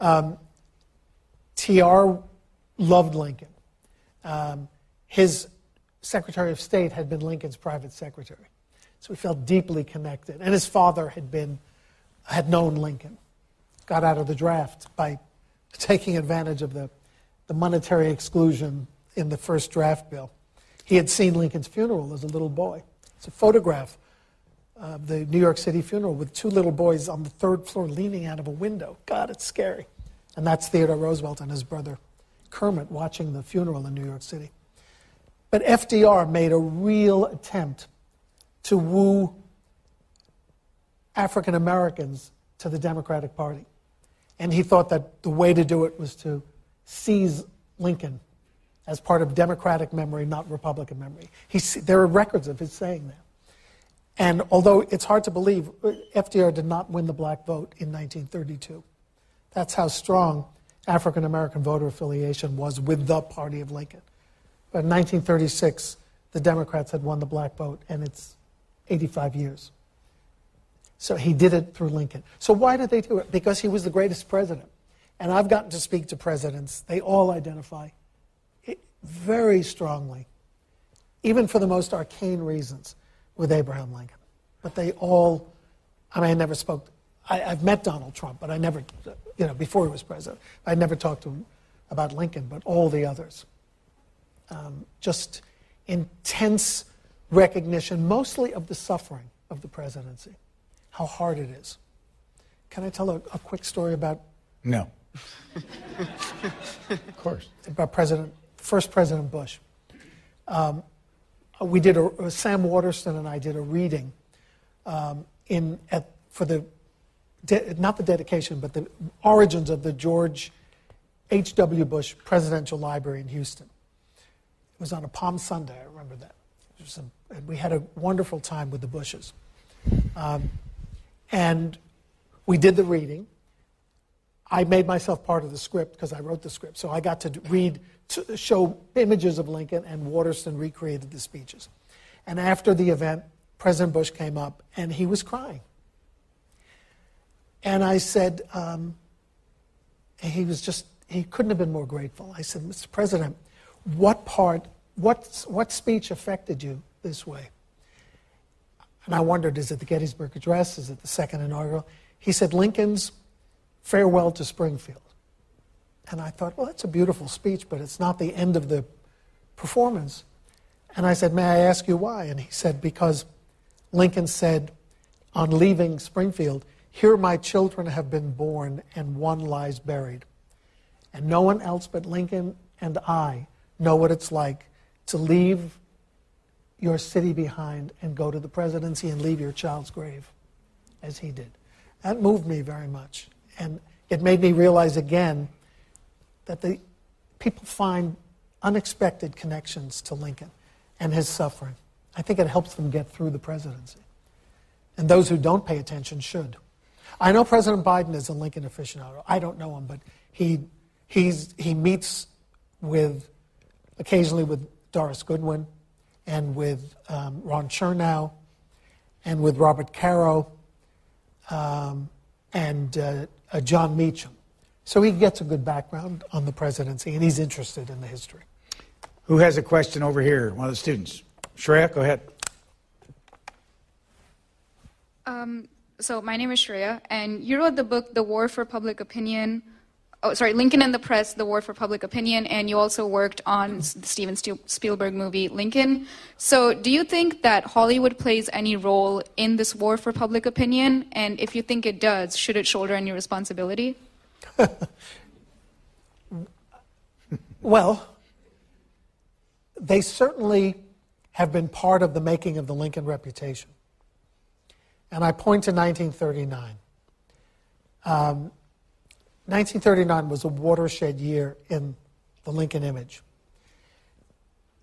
S2: Um, TR loved Lincoln. Um, his Secretary of State had been Lincoln's private secretary. So he felt deeply connected. And his father had been, had known Lincoln, got out of the draft by taking advantage of the, the monetary exclusion in the first draft bill. He had seen Lincoln's funeral as a little boy. It's a photograph of the New York City funeral with two little boys on the third floor leaning out of a window. God, it's scary. And that's Theodore Roosevelt and his brother Kermit watching the funeral in New York City. But FDR made a real attempt to woo African Americans to the Democratic Party. And he thought that the way to do it was to seize Lincoln as part of Democratic memory, not Republican memory. He, there are records of his saying that. And although it's hard to believe, FDR did not win the black vote in 1932. That's how strong African American voter affiliation was with the party of Lincoln. But in 1936, the Democrats had won the black vote, and it's 85 years. So he did it through Lincoln. So why did they do it? Because he was the greatest president. And I've gotten to speak to presidents. They all identify very strongly, even for the most arcane reasons, with Abraham Lincoln. But they all, I mean, I never spoke, I, have met Donald Trump, but I never, you know, before he was president, I never talked to him about Lincoln, but all the others. Um, just intense recognition, mostly of the suffering of the presidency, how hard it is. Can I tell a, a quick story about?
S1: No. of course.
S2: About President, first President Bush. Um, we did a, Sam Waterston and I did a reading um, in at, for the de, not the dedication, but the origins of the George H.W. Bush Presidential Library in Houston. It was on a Palm Sunday, I remember that. A, and we had a wonderful time with the Bushes. Um, and we did the reading. I made myself part of the script because I wrote the script. So I got to read, to show images of Lincoln, and Waterston recreated the speeches. And after the event, President Bush came up and he was crying. And I said, um, he was just, he couldn't have been more grateful. I said, Mr. President, what part, what, what speech affected you this way? And I wondered, is it the Gettysburg Address? Is it the second inaugural? He said, Lincoln's farewell to Springfield. And I thought, well, that's a beautiful speech, but it's not the end of the performance. And I said, may I ask you why? And he said, because Lincoln said on leaving Springfield, here my children have been born, and one lies buried. And no one else but Lincoln and I know what it's like to leave your city behind and go to the presidency and leave your child's grave, as he did. That moved me very much. And it made me realize again that the people find unexpected connections to Lincoln and his suffering. I think it helps them get through the presidency. And those who don't pay attention should. I know President Biden is a Lincoln aficionado. I don't know him, but he, he's, he meets with, occasionally with Doris Goodwin and with um, Ron Chernow and with Robert Caro um, and uh, uh, Jon Meacham. So he gets a good background on the presidency and he's interested in the history.
S1: Who has a question over here? One of the students. Shreya, go ahead.
S11: Um, so my name is Shreya, and you wrote the book "The War for Public Opinion." Oh, sorry, Lincoln and the Press: The War for Public Opinion, and you also worked on the Steven Spielberg movie Lincoln. So, do you think that Hollywood plays any role in this war for public opinion? And if you think it does, should it shoulder any responsibility?
S2: well, they certainly have been part of the making of the Lincoln reputation. And I point to 1939. Um, 1939 was a watershed year in the Lincoln image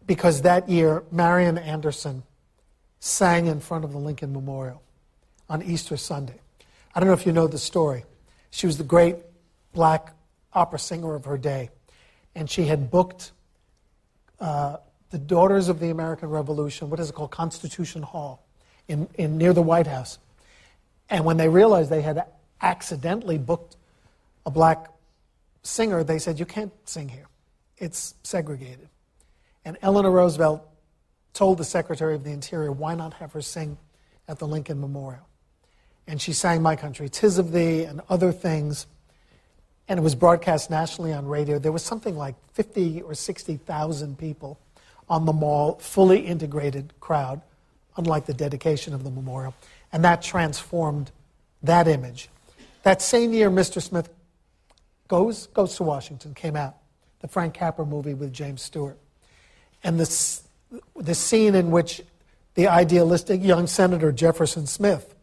S2: because that year Marian Anderson sang in front of the Lincoln Memorial on Easter Sunday. I don't know if you know the story. She was the great black opera singer of her day, and she had booked uh, the Daughters of the American Revolution, what is it called, Constitution Hall, in, in near the White House. And when they realized they had accidentally booked a black singer, they said, You can't sing here. It's segregated. And Eleanor Roosevelt told the Secretary of the Interior, Why not have her sing at the Lincoln Memorial? And she sang My Country, Tis of Thee, and other things. And it was broadcast nationally on radio. There was something like 50 or 60,000 people on the mall, fully integrated crowd, unlike the dedication of the memorial. And that transformed that image. That same year, Mr. Smith goes, goes to Washington, came out, the Frank Capra movie with James Stewart. And the, the scene in which the idealistic young Senator Jefferson Smith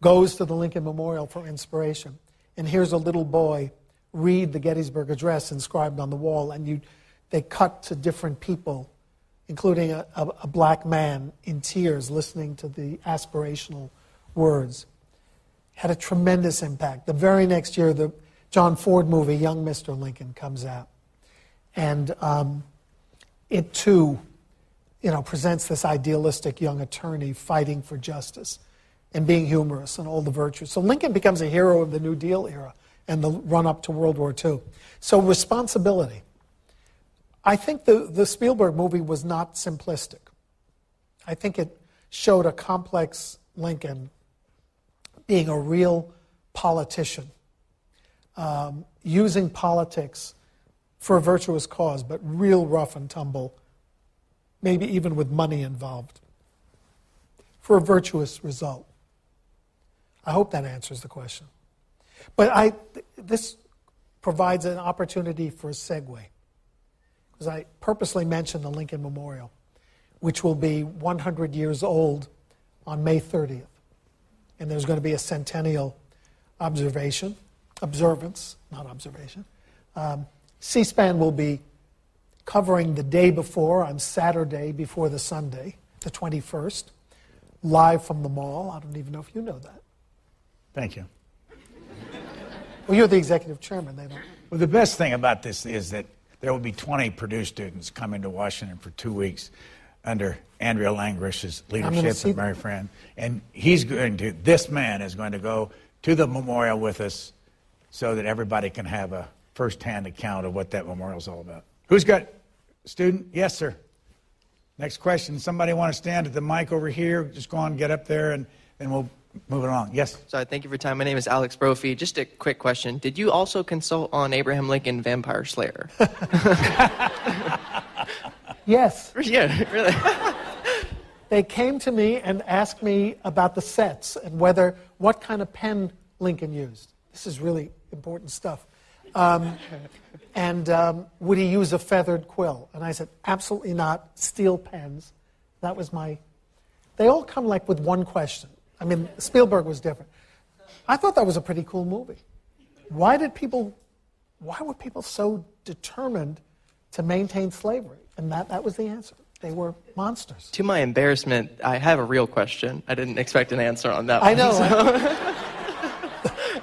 S2: goes to the Lincoln Memorial for inspiration. And here's a little boy read the Gettysburg Address inscribed on the wall, and you, they cut to different people, including a, a, a black man in tears listening to the aspirational words. Had a tremendous impact. The very next year, the John Ford movie, Young Mr. Lincoln, comes out. And um, it too, you know, presents this idealistic young attorney fighting for justice and being humorous and all the virtues. So Lincoln becomes a hero of the New Deal era and the run up to World War II. So, responsibility. I think the, the Spielberg movie was not simplistic. I think it showed a complex Lincoln being a real politician, um, using politics for a virtuous cause, but real rough and tumble, maybe even with money involved, for a virtuous result. I hope that answers the question. But I, this provides an opportunity for a segue, because I purposely mentioned the Lincoln Memorial. which will be 100 years old on May 30th. And there's going to be a centennial observation, observance, not observation. Um, C SPAN will be covering the day before, on Saturday before the Sunday, the 21st, live from the mall. I don't even know if you know that.
S1: Thank you.
S2: Well, you're the executive chairman. They don't.
S1: Well, the best thing about this is that there will be 20 Purdue students coming to Washington for two weeks under Andrea Langrich's leadership and Mary Fran. And he's going to, this man is going to go to the memorial with us so that everybody can have a firsthand account of what that memorial is all about. Who's got student? Yes, sir. Next question. Somebody want to stand at the mic over here? Just go on, get up there, and then we'll move it along. Yes.
S12: Sorry, thank you for your time. My name is Alex Brophy. Just a quick question. Did you also consult on Abraham Lincoln Vampire Slayer?
S2: Yes.
S12: yeah, really.
S2: They came to me and asked me about the sets and whether what kind of pen Lincoln used. This is really important stuff. Um, and um, would he use a feathered quill? And I said, absolutely not. Steel pens. That was my. They all come like with one question. I mean, Spielberg was different. I thought that was a pretty cool movie. Why did people? Why were people so determined to maintain slavery? And that, that was the answer. They were monsters.
S12: to my embarrassment, I have a real question. I didn't expect an answer on that
S2: I
S12: one.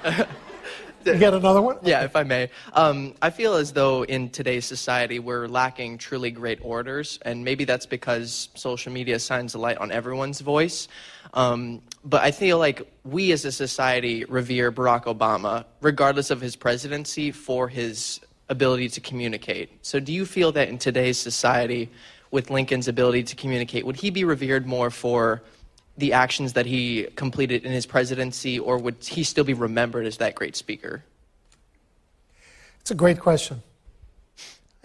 S2: know. you get another one?
S12: Yeah, if I may. Um, I feel as though in today's society we're lacking truly great orators, and maybe that's because social media shines a light on everyone's voice. Um, but I feel like we as a society revere Barack Obama, regardless of his presidency, for his ability to communicate. So, do you feel that in today's society, with Lincoln's ability to communicate, would he be revered more for the actions that he completed in his presidency, or would he still be remembered as that great speaker?
S2: It's a great question.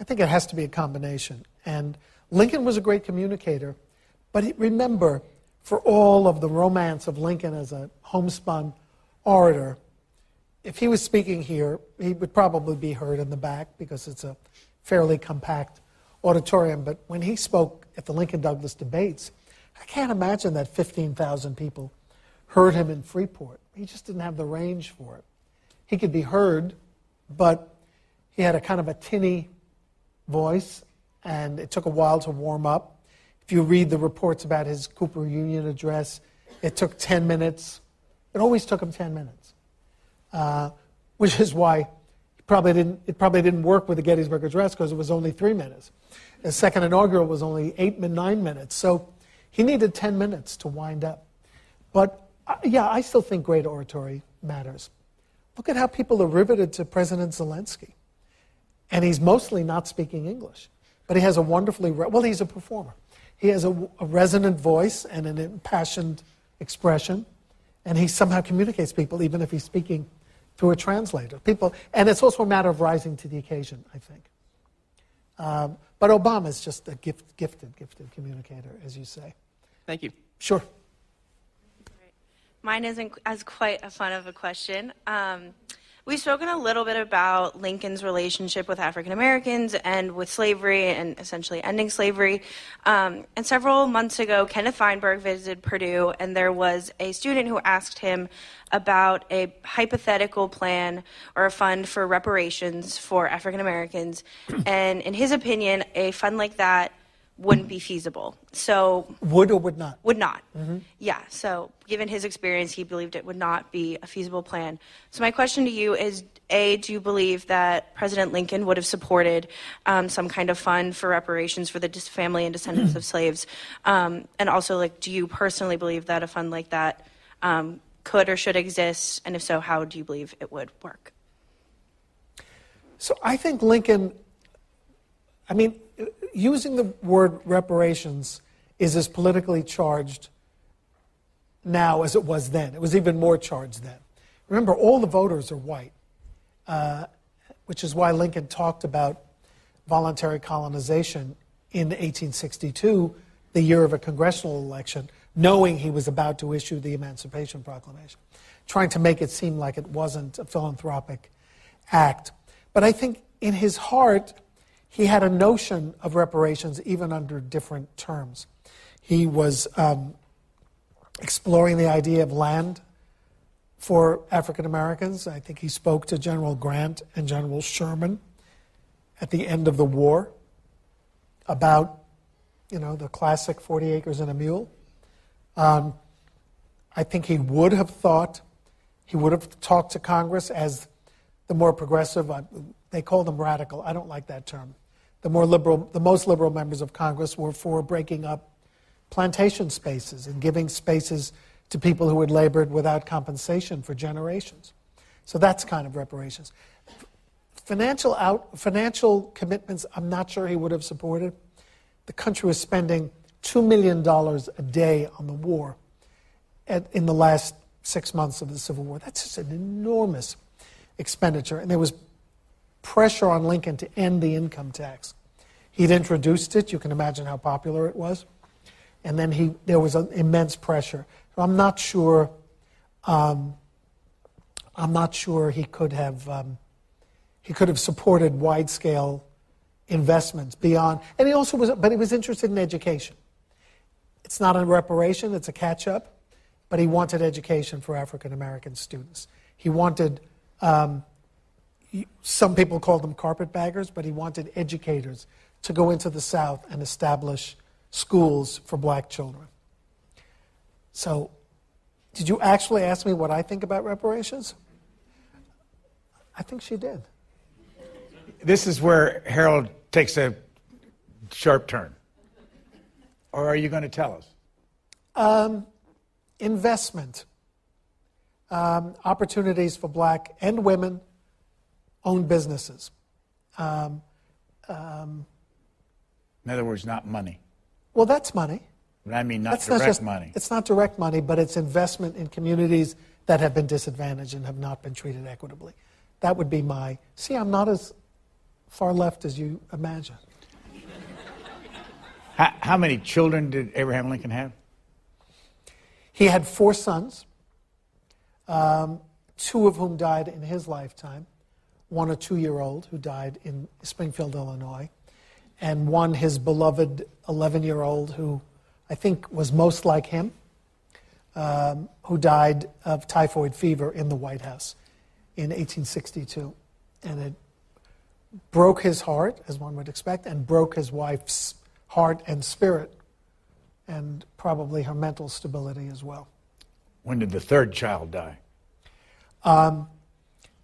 S2: I think it has to be a combination. And Lincoln was a great communicator, but remember, for all of the romance of Lincoln as a homespun orator, if he was speaking here, he would probably be heard in the back because it's a fairly compact auditorium. But when he spoke at the Lincoln Douglas debates, I can't imagine that 15,000 people heard him in Freeport. He just didn't have the range for it. He could be heard, but he had a kind of a tinny voice, and it took a while to warm up. If you read the reports about his Cooper Union address, it took 10 minutes. It always took him 10 minutes, uh, which is why probably didn't, it probably didn't work with the Gettysburg Address because it was only three minutes. The second inaugural was only eight, nine minutes. So he needed 10 minutes to wind up. But uh, yeah, I still think great oratory matters. Look at how people are riveted to President Zelensky. And he's mostly not speaking English. But he has a wonderfully, well, he's a performer. He has a, a resonant voice and an impassioned expression. And he somehow communicates people, even if he's speaking through a translator. People, and it's also a matter of rising to the occasion, I think. Um, but Obama is just a gift, gifted, gifted communicator, as you say.
S12: Thank you.
S2: Sure.
S13: Mine isn't as quite a fun of a question. Um, we've spoken a little bit about Lincoln's relationship with African Americans and with slavery and essentially ending slavery. Um, and several months ago, Kenneth Feinberg visited Purdue, and there was a student who asked him about a hypothetical plan or a fund for reparations for African Americans. and in his opinion, a fund like that wouldn't be feasible. So
S2: Would or would not?
S13: would not.
S2: Mm-hmm.
S13: Yeah, so given his experience, he believed it would not be a feasible plan. So, my question to you is A, do you believe that President Lincoln would have supported um, some kind of fund for reparations for the dis- family and descendants of slaves? Um, and also, like, do you personally believe that a fund like that um, could or should exist? And if so, how do you believe it would work?
S2: So I think Lincoln, I mean, using the word reparations is as politically charged now as it was then. It was even more charged then. Remember, all the voters are white, uh, which is why Lincoln talked about voluntary colonization in 1862, the year of a congressional election, knowing he was about to issue the Emancipation Proclamation, trying to make it seem like it wasn't a philanthropic act. But I think in his heart, he had a notion of reparations even under different terms. He was um, exploring the idea of land for African Americans. I think he spoke to General Grant and General Sherman at the end of the war about, you know, the classic 40 acres and a mule. Um, I think he would have thought, he would have talked to Congress as the more progressive, uh, they call them radical. I don't like that term. The more liberal, the most liberal members of Congress were for breaking up plantation spaces and giving spaces to people who had labored without compensation for generations. So that's kind of reparations. Financial, out, financial commitments, I'm not sure he would have supported. The country was spending $2 million a day on the war at, in the last six months of the Civil War. That's just an enormous expenditure. And there was pressure on Lincoln to end the income tax. He'd introduced it. You can imagine how popular it was. And then he, there was an immense pressure. So I'm not sure. Um, I'm not sure he could have. Um, he could have supported wide-scale investments beyond. And he also was, but he was interested in education. It's not a reparation; it's a catch-up. But he wanted education for African American students. He wanted. Um, some people called them carpetbaggers, but he wanted educators to go into the South and establish schools for black children. So, did you actually ask me what I think about reparations? I think she did.
S1: This is where Harold takes a sharp turn. Or are you going to tell us?
S2: Um, investment, um, opportunities for black and women owned businesses. Um, um,
S1: In other words, not money.
S2: well, that's money.
S1: But I mean, not
S2: That's
S1: direct
S2: not just,
S1: money.
S2: It's not direct money, but it's investment in communities that have been disadvantaged and have not been treated equitably. That would be my. See, I'm not as far left as you imagine.
S1: How, how many children did Abraham Lincoln have?
S2: He had four sons, um, two of whom died in his lifetime. One a two year old who died in Springfield, Illinois, and one his beloved 11 year old who I think was most like him, um, who died of typhoid fever in the White House in 1862. And it broke his heart, as one would expect, and broke his wife's heart and spirit, and probably her mental stability as well.
S1: When did the third child die?
S2: Um,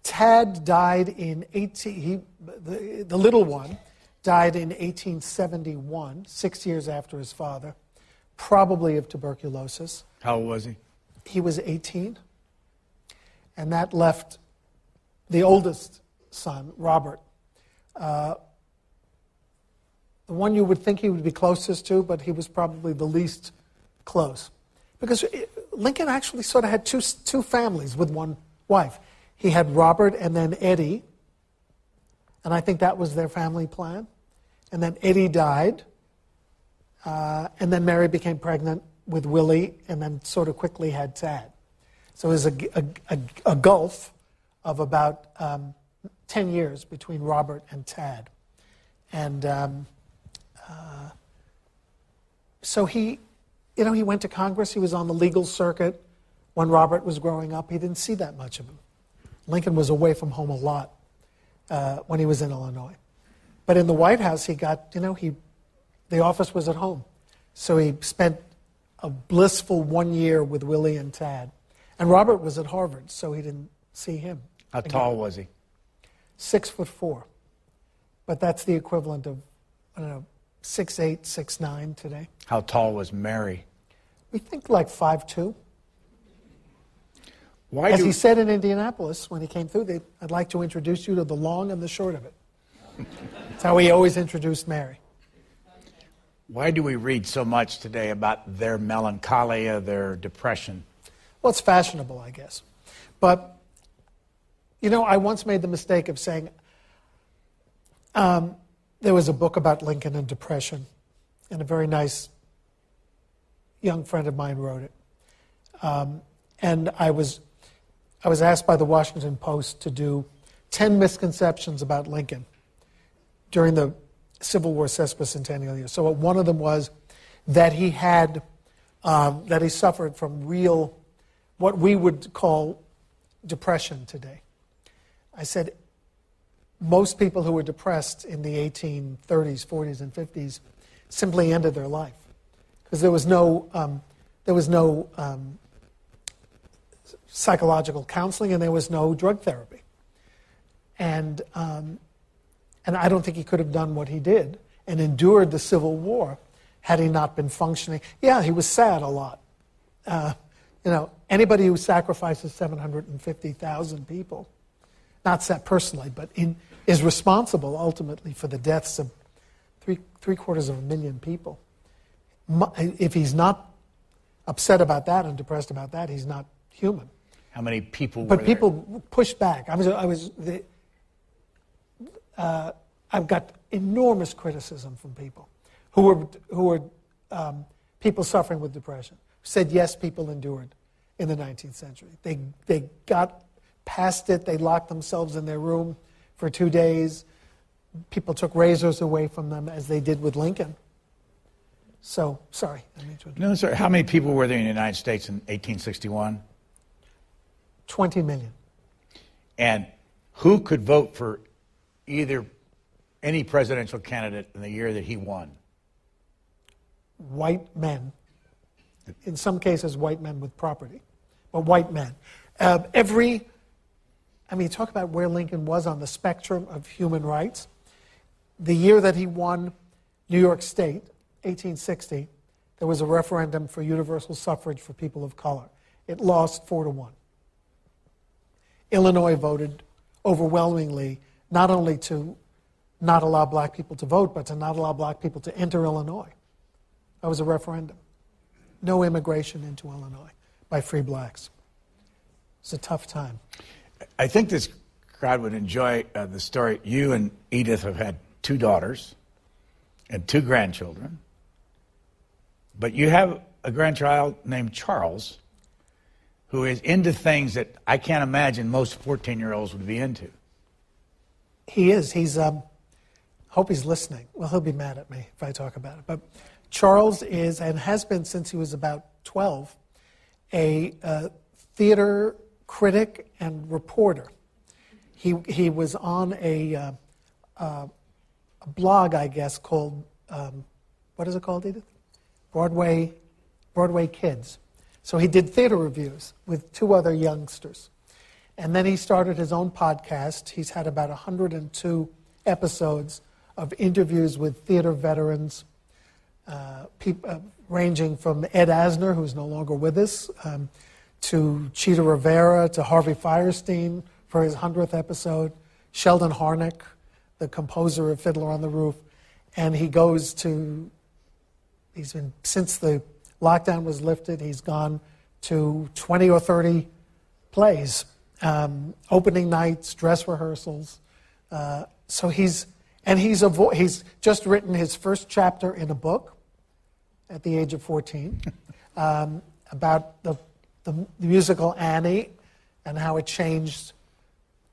S2: Tad died in 18, he, the, the little one died in 1871, six years after his father, probably of tuberculosis.
S1: How old was he?
S2: He was 18. And that left the oldest son, Robert, uh, the one you would think he would be closest to, but he was probably the least close. Because Lincoln actually sort of had two, two families with one wife. He had Robert and then Eddie, and I think that was their family plan. And then Eddie died, uh, and then Mary became pregnant with Willie, and then sort of quickly had Tad. So it was a, a, a, a gulf of about um, 10 years between Robert and Tad. And um, uh, so he, you know, he went to Congress. He was on the legal circuit when Robert was growing up. He didn't see that much of him. Lincoln was away from home a lot uh, when he was in Illinois. But in the White House, he got, you know, he, the office was at home. So he spent a blissful one year with Willie and Tad. And Robert was at Harvard, so he didn't see him.
S1: How
S2: again.
S1: tall was he?
S2: Six foot four. But that's the equivalent of, I don't know, six eight, six nine today.
S1: How tall was Mary?
S2: We think like five two.
S1: Why
S2: As
S1: do-
S2: he said in Indianapolis when he came through, they, I'd like to introduce you to the long and the short of it. That's how he always introduced Mary.
S1: Why do we read so much today about their melancholia, their depression?
S2: Well, it's fashionable, I guess. But, you know, I once made the mistake of saying um, there was a book about Lincoln and depression, and a very nice young friend of mine wrote it. Um, and I was, I was asked by the Washington Post to do 10 misconceptions about Lincoln during the Civil War sesquicentennial year. So one of them was that he had, um, that he suffered from real, what we would call depression today. I said, most people who were depressed in the 1830s, 40s, and 50s simply ended their life because there was no, um, there was no um, psychological counseling and there was no drug therapy. And, um, and I don't think he could have done what he did and endured the Civil War had he not been functioning. Yeah, he was sad a lot. Uh, you know, anybody who sacrifices 750,000 people, not set personally, but in, is responsible ultimately for the deaths of three, three quarters of a million people. If he's not upset about that and depressed about that, he's not human.
S1: How many people were
S2: But people pushed back. I was, I was the, uh, I've got enormous criticism from people who were, who were um, people suffering with depression. Said yes, people endured in the 19th century. They, they got past it, they locked themselves in their room for two days. People took razors away from them as they did with Lincoln. So, sorry.
S1: No, sir. How many people were there in the United States in 1861?
S2: 20 million.
S1: And who could vote for either any presidential candidate in the year that he won?
S2: White men. In some cases, white men with property, but white men. Uh, every, I mean, talk about where Lincoln was on the spectrum of human rights. The year that he won New York State, 1860, there was a referendum for universal suffrage for people of color. It lost four to one. Illinois voted overwhelmingly not only to not allow black people to vote, but to not allow black people to enter Illinois. That was a referendum. No immigration into Illinois by free blacks. It's a tough time.
S1: I think this crowd would enjoy uh, the story. You and Edith have had two daughters and two grandchildren, but you have a grandchild named Charles who is into things that I can't imagine most 14 year olds would be into.
S2: He is. He's, um, hope he's listening. Well, he'll be mad at me if I talk about it. But Charles is, and has been since he was about 12, a uh, theater critic and reporter. He, he was on a, uh, uh, a blog, I guess, called, um, what is it called, Edith? Broadway, Broadway Kids. So he did theater reviews with two other youngsters. And then he started his own podcast. He's had about 102 episodes of interviews with theater veterans, uh, uh, ranging from Ed Asner, who's no longer with us, um, to Chita Rivera, to Harvey Fierstein for his 100th episode, Sheldon Harnick, the composer of Fiddler on the Roof. And he goes to, he's been, since the lockdown was lifted, he's gone to 20 or 30 plays, um, opening nights, dress rehearsals. Uh, so he's, and he's, avo- he's just written his first chapter in a book at the age of 14 um, about the, the, the musical Annie and how it changed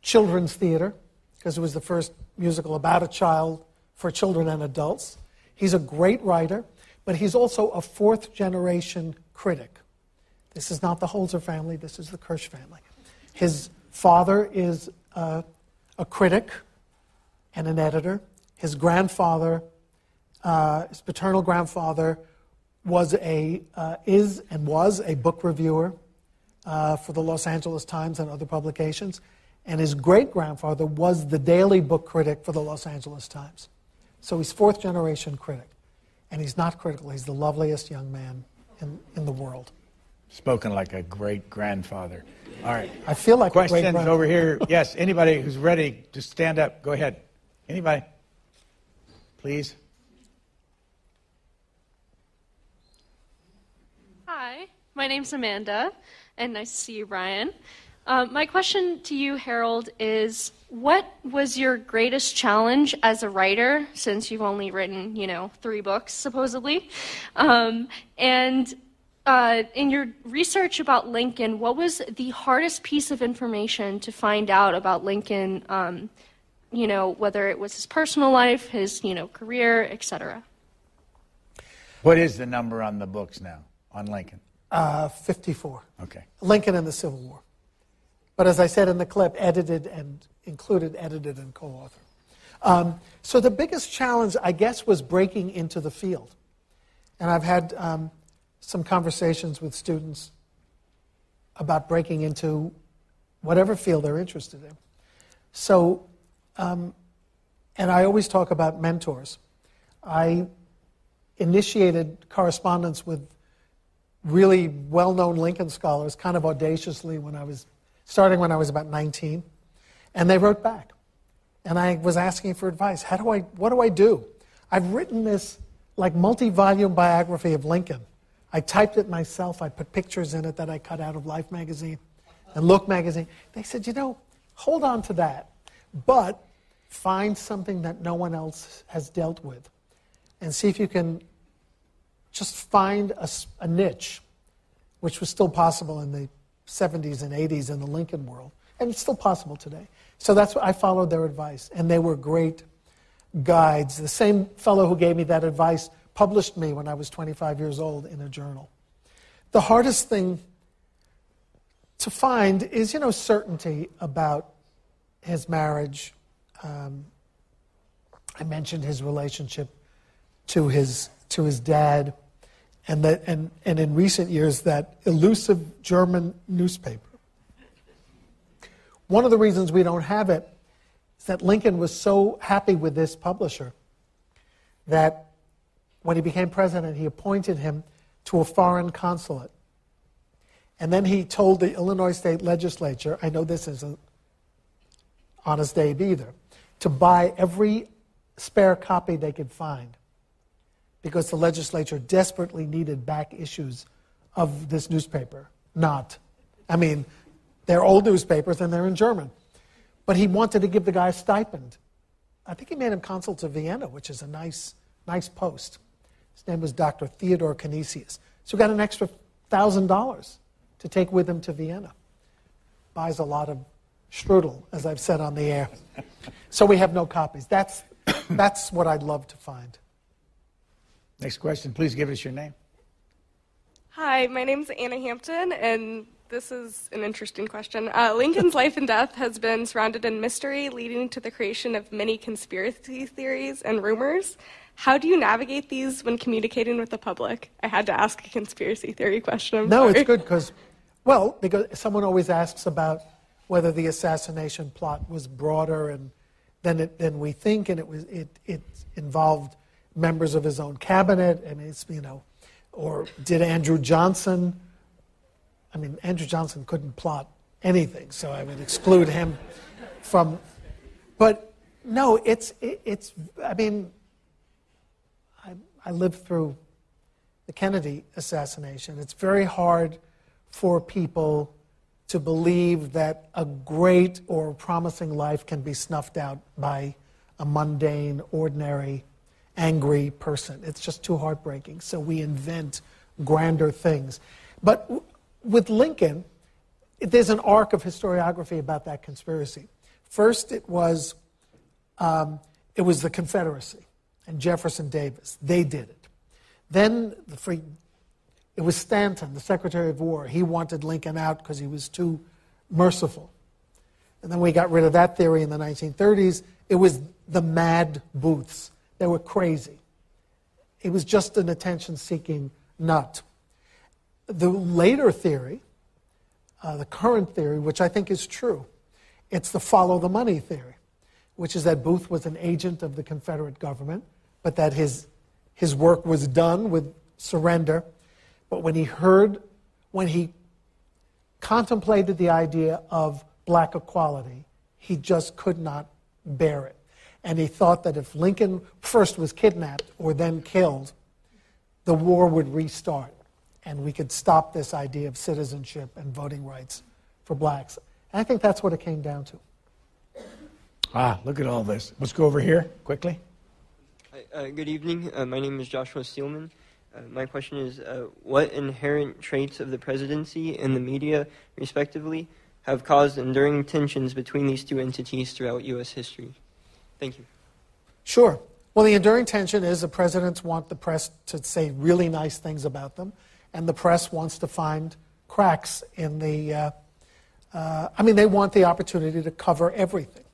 S2: children's theater, because it was the first musical about a child for children and adults. He's a great writer but he's also a fourth generation critic. This is not the Holzer family, this is the Kirsch family. His father is a, a critic and an editor. His grandfather, uh, his paternal grandfather, was a, uh, is and was a book reviewer uh, for the Los Angeles Times and other publications. And his great grandfather was the daily book critic for the Los Angeles Times. So he's fourth generation critic and he's not critical. He's the loveliest young man in, in the world.
S1: Spoken like a great grandfather. All right.
S2: I feel like
S1: questions over here. Yes, anybody who's ready, just stand up. Go ahead. Anybody? Please.
S14: Hi, my name's Amanda, and nice to see you, Brian. Um, my question to you, Harold, is what was your greatest challenge as a writer, since you've only written, you know, three books, supposedly? Um, and uh, in your research about Lincoln, what was the hardest piece of information to find out about Lincoln, um, you know, whether it was his personal life, his, you know, career, etc.?
S1: What is the number on the books now on Lincoln?
S2: Uh, 54.
S1: Okay.
S2: Lincoln and the Civil War. But as I said in the clip, edited and included, edited, and co author. Um, so the biggest challenge, I guess, was breaking into the field. And I've had um, some conversations with students about breaking into whatever field they're interested in. So, um, and I always talk about mentors. I initiated correspondence with really well known Lincoln scholars kind of audaciously when I was starting when I was about 19. And they wrote back. And I was asking for advice. How do I, what do I do? I've written this like multi volume biography of Lincoln. I typed it myself. I put pictures in it that I cut out of Life magazine and Look magazine. They said, you know, hold on to that, but find something that no one else has dealt with and see if you can just find a, a niche, which was still possible in the 70s and 80s in the Lincoln world, and it's still possible today. So that's what I followed their advice, and they were great guides. The same fellow who gave me that advice published me when I was 25 years old in a journal. The hardest thing to find is, you know, certainty about his marriage. Um, I mentioned his relationship to his to his dad, and that and, and in recent years that elusive German newspaper. One of the reasons we don't have it is that Lincoln was so happy with this publisher that when he became president, he appointed him to a foreign consulate. And then he told the Illinois state legislature, I know this isn't honest Abe either, to buy every spare copy they could find because the legislature desperately needed back issues of this newspaper. Not. I mean, they're old newspapers and they're in German. But he wanted to give the guy a stipend. I think he made him consul to Vienna, which is a nice, nice post. His name was Dr. Theodore Canisius. So he got an extra $1,000 to take with him to Vienna. Buys a lot of strudel, as I've said on the air. so we have no copies. That's, that's what I'd love to find.
S1: Next question. Please give us your name.
S15: Hi, my name's Anna Hampton, and this is an interesting question. Uh, Lincoln's life and death has been surrounded in mystery, leading to the creation of many conspiracy theories and rumors. How do you navigate these when communicating with the public? I had to ask a conspiracy theory question. I'm
S2: no,
S15: sorry.
S2: it's good because, well, because someone always asks about whether the assassination plot was broader and than it, than we think, and it was it it involved members of his own cabinet. Mean, it's you know, or did Andrew Johnson? I mean, Andrew Johnson couldn't plot anything, so I would exclude him from. But no, it's it, it's. I mean, I, I lived through the Kennedy assassination. It's very hard for people to believe that a great or promising life can be snuffed out by a mundane, ordinary, angry person. It's just too heartbreaking. So we invent grander things. But with Lincoln, there's an arc of historiography about that conspiracy. First, it was um, it was the Confederacy and Jefferson Davis. They did it. Then the free, it was Stanton, the Secretary of War. He wanted Lincoln out because he was too merciful. And then we got rid of that theory in the 1930s. It was the mad Booths. They were crazy. It was just an attention seeking nut. The later theory, uh, the current theory, which I think is true, it's the follow the money theory, which is that Booth was an agent of the Confederate government, but that his, his work was done with surrender. But when he heard, when he contemplated the idea of black equality, he just could not bear it. And he thought that if Lincoln first was kidnapped or then killed, the war would restart and we could stop this idea of citizenship and voting rights for blacks. And I think that's what it came down to.
S1: Ah, look at all this. Let's go over here quickly.
S16: Uh, good evening. Uh, my name is Joshua Steelman. Uh, my question is uh, What inherent traits of the presidency and the media, respectively, have caused enduring tensions between these two entities throughout U.S. history? Thank you.
S2: Sure. Well, the enduring tension is the presidents want the press to say really nice things about them, and the press wants to find cracks in the. Uh, uh, I mean, they want the opportunity to cover everything.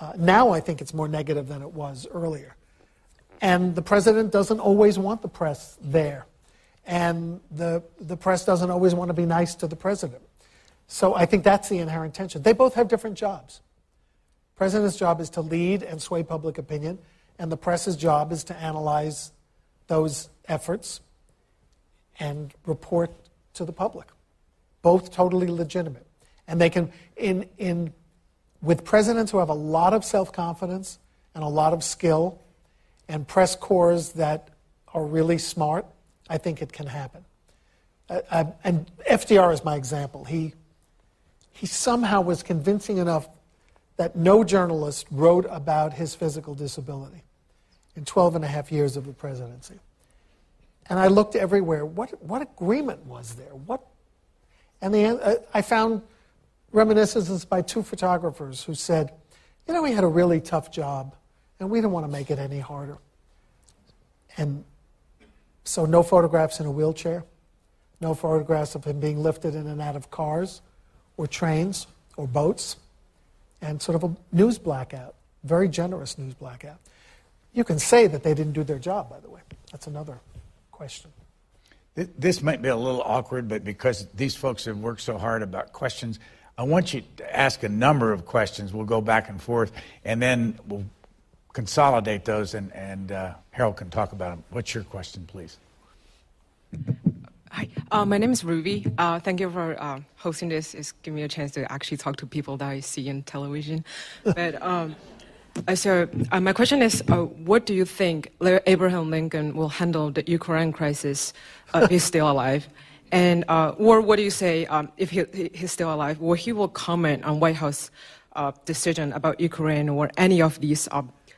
S2: Uh, now I think it's more negative than it was earlier. And the president doesn't always want the press there. And the, the press doesn't always want to be nice to the president. So I think that's the inherent tension. They both have different jobs. President's job is to lead and sway public opinion, and the press's job is to analyze those efforts and report to the public. Both totally legitimate. And they can, in, in, with presidents who have a lot of self confidence and a lot of skill, and press corps that are really smart, I think it can happen. Uh, and FDR is my example. He, he somehow was convincing enough that no journalist wrote about his physical disability in 12 and a half years of the presidency. And I looked everywhere. What, what agreement was there? What? And the, uh, I found reminiscences by two photographers who said, you know, he had a really tough job, and we didn't want to make it any harder. And so, no photographs in a wheelchair, no photographs of him being lifted in and out of cars or trains or boats and sort of a news blackout, very generous news blackout. You can say that they didn't do their job, by the way. That's another question.
S1: This might be a little awkward, but because these folks have worked so hard about questions, I want you to ask a number of questions. We'll go back and forth, and then we'll consolidate those, and, and uh, Harold can talk about them. What's your question, please?
S17: Hi, uh, my name is Ruby. Uh, thank you for uh, hosting this. It's giving me a chance to actually talk to people that I see in television. but um, uh, so uh, my question is, uh, what do you think Abraham Lincoln will handle the Ukraine crisis if he's still alive? And or what do you say um, if he, he's still alive? Or he will comment on White House decision about Ukraine or any of these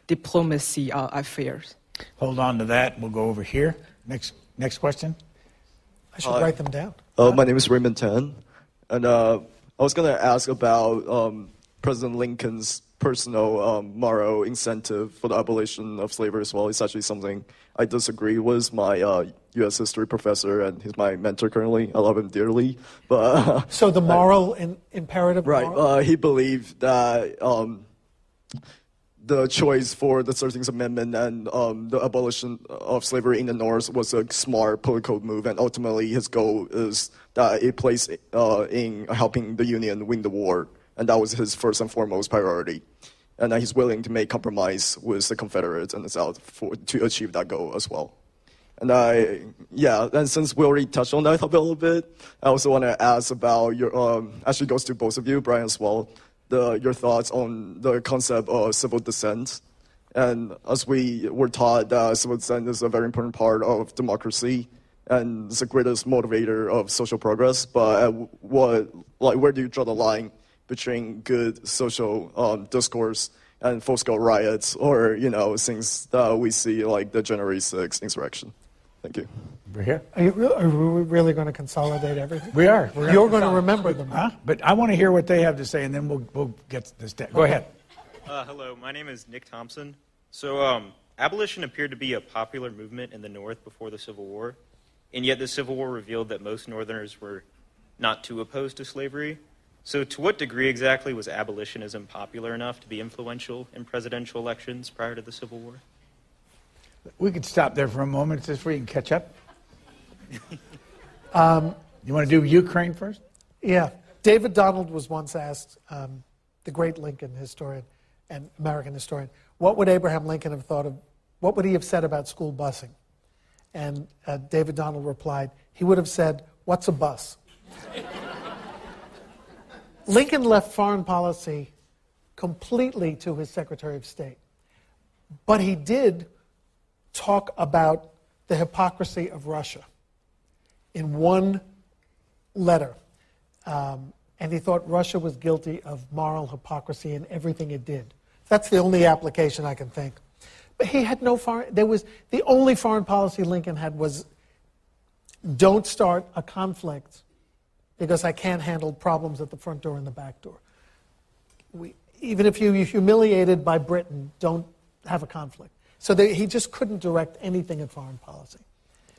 S17: diplomacy affairs?
S1: Hold on to that. We'll go over here. Next, next question.
S2: I should write them down.
S18: Uh, my name is Raymond Tan, and uh, I was going to ask about um, President Lincoln's personal um, moral incentive for the abolition of slavery as well. It's actually something I disagree with. My uh, U.S. history professor, and he's my mentor currently. I love him dearly. But
S2: so the moral in, imperative,
S18: right? Uh, he believed that. Um, the choice for the 13th Amendment and um, the abolition of slavery in the North was a smart political move, and ultimately his goal is that it plays uh, in helping the Union win the war, and that was his first and foremost priority. And that he's willing to make compromise with the Confederates and the South for, to achieve that goal as well. And I, yeah, and since we already touched on that topic a little bit, I also want to ask about your, um, actually goes to both of you, Brian as well the, your thoughts on the concept of civil dissent. And as we were taught that civil dissent is a very important part of democracy and the greatest motivator of social progress. But what, like, where do you draw the line between good social um, discourse and full-scale riots, or you know, things that we see like the January 6th insurrection? Thank you.
S1: We're here.
S2: Are, you, are we really going to consolidate everything?
S1: We are.
S2: We're You're going to remember them.
S1: Huh? But I want to hear what they have to say, and then we'll, we'll get this. Deck. Go ahead.
S19: Uh, hello, my name is Nick Thompson. So, um, abolition appeared to be a popular movement in the North before the Civil War, and yet the Civil War revealed that most Northerners were not too opposed to slavery. So, to what degree exactly was abolitionism popular enough to be influential in presidential elections prior to the Civil War?
S1: We could stop there for a moment just so we can catch up. um, you want to do Ukraine first?
S2: Yeah. David Donald was once asked, um, the great Lincoln historian and American historian, what would Abraham Lincoln have thought of, what would he have said about school busing? And uh, David Donald replied, he would have said, What's a bus? Lincoln left foreign policy completely to his Secretary of State. But he did talk about the hypocrisy of Russia in one letter. Um, and he thought Russia was guilty of moral hypocrisy in everything it did. That's the only application I can think. But he had no foreign, there was, the only foreign policy Lincoln had was don't start a conflict because I can't handle problems at the front door and the back door. We, even if you're humiliated by Britain, don't have a conflict. So they, he just couldn't direct anything in foreign policy.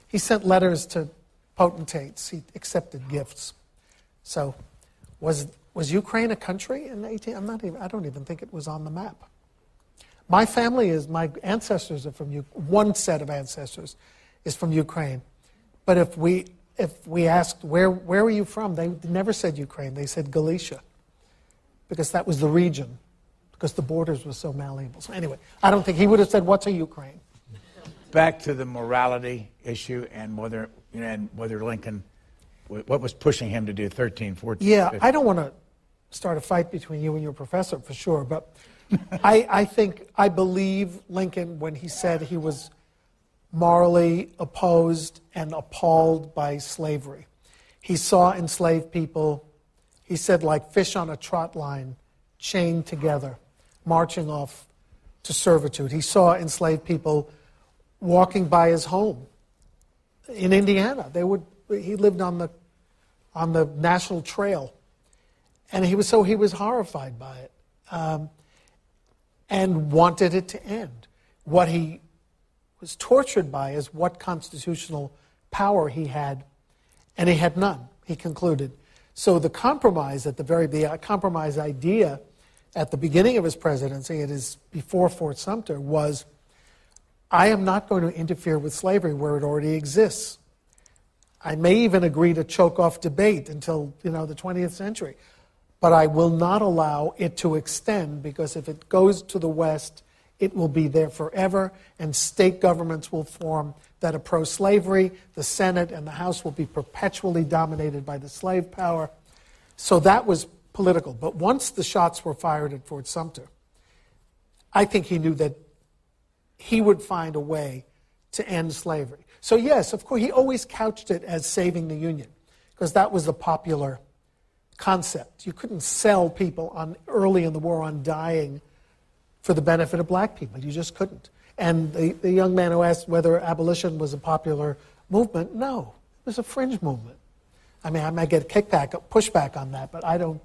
S2: He sent letters to potentates, he accepted gifts. So, was, was Ukraine a country in 18? I'm not even, I don't even think it was on the map. My family is, my ancestors are from, Ukraine, one set of ancestors is from Ukraine. But if we, if we asked, where, where are you from? They never said Ukraine. They said Galicia. Because that was the region. Because the borders were so malleable. So anyway, I don't think he would have said, what's a Ukraine?
S1: Back to the morality issue and whether, you know, and whether Lincoln, what was pushing him to do 13, 14,
S2: Yeah,
S1: 15.
S2: I don't want to start a fight between you and your professor for sure, but I, I think, I believe Lincoln when he said he was morally opposed and appalled by slavery. He saw enslaved people, he said, like fish on a trot line, chained together, marching off to servitude. He saw enslaved people walking by his home in Indiana. They would, he lived on the, on the National Trail. And he was so he was horrified by it um, and wanted it to end. What he was tortured by is what constitutional power he had, and he had none, he concluded. So the compromise at the very, the compromise idea at the beginning of his presidency, it is before Fort Sumter, was I am not going to interfere with slavery where it already exists. I may even agree to choke off debate until, you know, the 20th century. But I will not allow it to extend because if it goes to the West, it will be there forever, and state governments will form that are pro slavery. The Senate and the House will be perpetually dominated by the slave power. So that was political. But once the shots were fired at Fort Sumter, I think he knew that he would find a way to end slavery. So, yes, of course, he always couched it as saving the Union because that was the popular concept. You couldn't sell people on early in the war on dying for the benefit of black people. You just couldn't. And the, the young man who asked whether abolition was a popular movement, no, it was a fringe movement. I mean, I might get kickback, pushback on that, but I don't,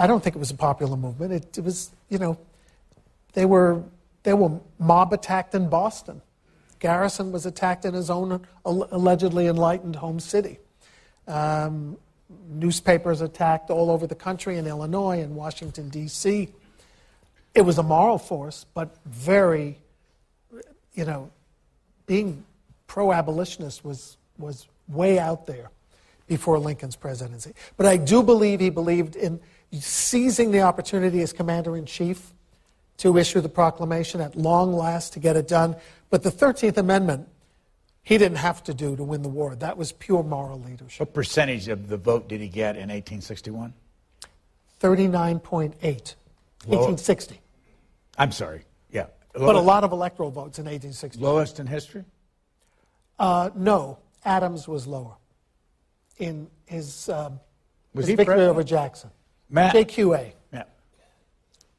S2: I don't think it was a popular movement. It, it was, you know, they were, they were mob attacked in Boston. Garrison was attacked in his own allegedly enlightened home city. Um, newspapers attacked all over the country in Illinois and Washington, D.C. It was a moral force, but very, you know, being pro abolitionist was, was way out there before Lincoln's presidency. But I do believe he believed in seizing the opportunity as commander in chief to issue the proclamation at long last to get it done. But the 13th Amendment he didn't have to do to win the war. That was pure moral leadership.
S1: What percentage of the vote did he get in 1861?
S2: 39.8. 1860.
S1: I'm sorry. Yeah.
S2: But a lot of electoral votes in 1860.
S1: Lowest in history?
S2: Uh, no. Adams was lower in his, um,
S1: Was
S2: his
S1: he
S2: victory
S1: president?
S2: over Jackson.
S1: Matt?
S2: JQA.
S1: Yeah.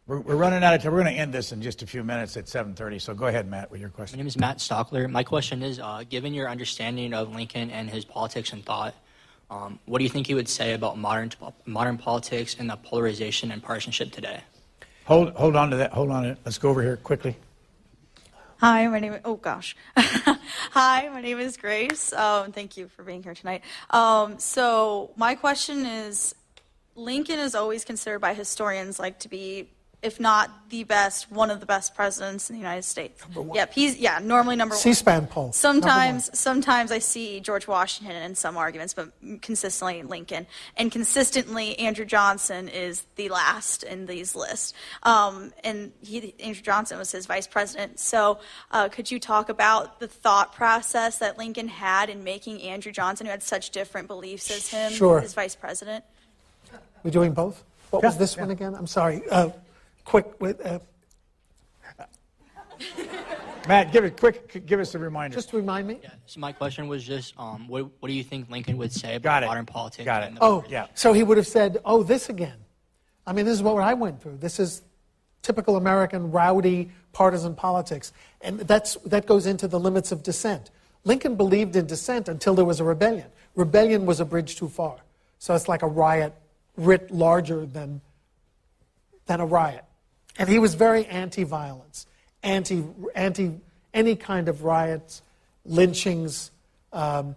S1: We're, we're running out of time. We're going to end this in just a few minutes at 7:30. So go ahead, Matt, with your question.
S20: My name is Matt Stockler. My question is, uh, given your understanding of Lincoln and his politics and thought, um, what do you think he would say about modern modern politics and the polarization and partisanship today?
S1: Hold hold on to that. Hold on to it. Let's go over here quickly.
S21: Hi, my name. Oh gosh. Hi, my name is Grace. Um, thank you for being here tonight. Um, so my question is, Lincoln is always considered by historians like to be, if not the best, one of the best presidents in the United States. Yep, he's yeah normally number one.
S2: C-SPAN poll.
S21: Sometimes, sometimes I see George Washington in some arguments, but consistently Lincoln, and consistently Andrew Johnson is the last in these lists. Um, and he, Andrew Johnson was his vice president. So, uh, could you talk about the thought process that Lincoln had in making Andrew Johnson, who had such different beliefs as him,
S2: Sure.
S21: his vice president?
S2: We're doing both? What was this one again? I'm sorry. Uh, quick. With, uh,
S1: Matt, give it quick. Give us a reminder.
S2: Just to remind me.
S20: So my question was just, um, what, what do you think Lincoln would say about
S2: Got it.
S20: modern politics?
S1: Got
S20: and the
S2: Oh, So he would have said, "Oh, this again." I mean, this is what I went through. This is typical American rowdy partisan politics, and that's that goes into the limits of dissent. Lincoln believed in dissent until there was a rebellion. Rebellion was a bridge too far, so it's like a riot writ larger than than a riot. And he was very anti-violence, anti anti any kind of riots, lynchings, um,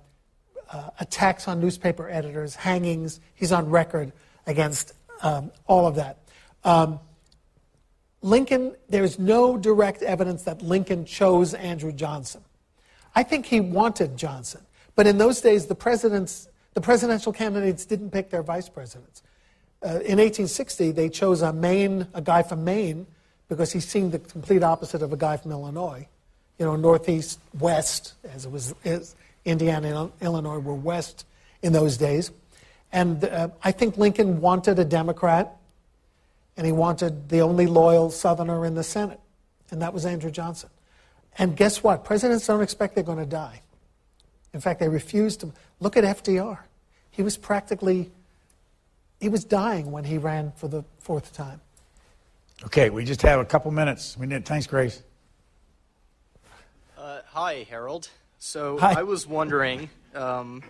S2: uh, attacks on newspaper editors, hangings. He's on record against um, all of that. Um, Lincoln, there's no direct evidence that Lincoln chose Andrew Johnson. I think he wanted Johnson. But in those days, the, presidents, the presidential candidates didn't pick their vice presidents. Uh, in 1860, they chose a Maine, a guy from Maine, because he seemed the complete opposite of a guy from Illinois. You know, northeast, west, as it was, as Indiana and Illinois were west in those days. And uh, I think Lincoln wanted a Democrat, and he wanted the only loyal Southerner in the Senate, and that was Andrew Johnson. And guess what? Presidents don't expect they're going to die. In fact, they refuse to. Look at FDR. He was practically, he was dying when he ran for the fourth time.
S1: Okay, we just have a couple minutes. We need, thanks, Grace.
S12: Uh, hi, Harold. So
S1: Hi.
S12: I was wondering, um,